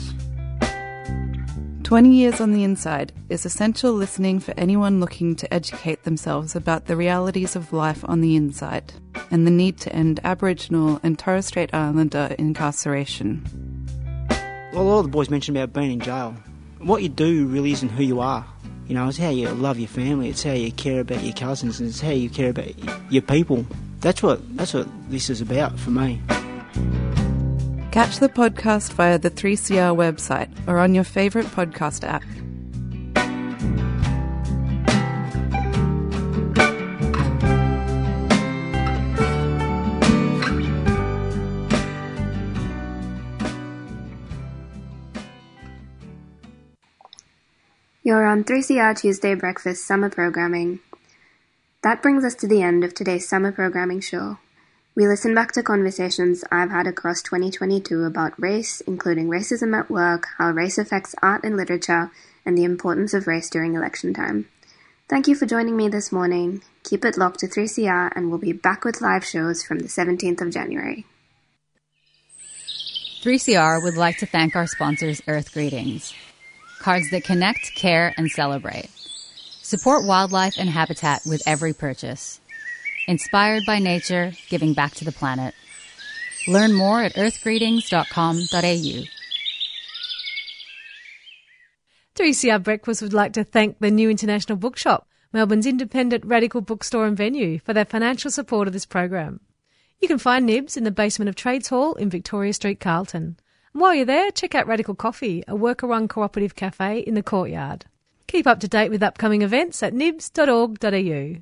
20 Years on the Inside is essential listening for anyone looking to educate themselves about the realities of life on the inside and the need to end Aboriginal and Torres Strait Islander incarceration. A lot of the boys mentioned about being in jail. What you do really isn't who you are. You know, it's how you love your family. It's how you care about your cousins. And it's how you care about your people. That's what that's what this is about for me. Catch the podcast via the 3CR website or on your favourite podcast app. You're on 3CR Tuesday Breakfast Summer Programming. That brings us to the end of today's summer programming show. We listen back to conversations I've had across 2022 about race, including racism at work, how race affects art and literature, and the importance of race during election time. Thank you for joining me this morning. Keep it locked to 3CR, and we'll be back with live shows from the 17th of January. 3CR would like to thank our sponsors, Earth Greetings. Cards that connect, care, and celebrate. Support wildlife and habitat with every purchase. Inspired by nature, giving back to the planet. Learn more at earthgreetings.com.au. 3CR Breakfast would like to thank the New International Bookshop, Melbourne's independent radical bookstore and venue, for their financial support of this program. You can find Nibs in the basement of Trades Hall in Victoria Street, Carlton. And while you're there, check out Radical Coffee, a worker run cooperative cafe in the courtyard. Keep up to date with upcoming events at nibs.org.au.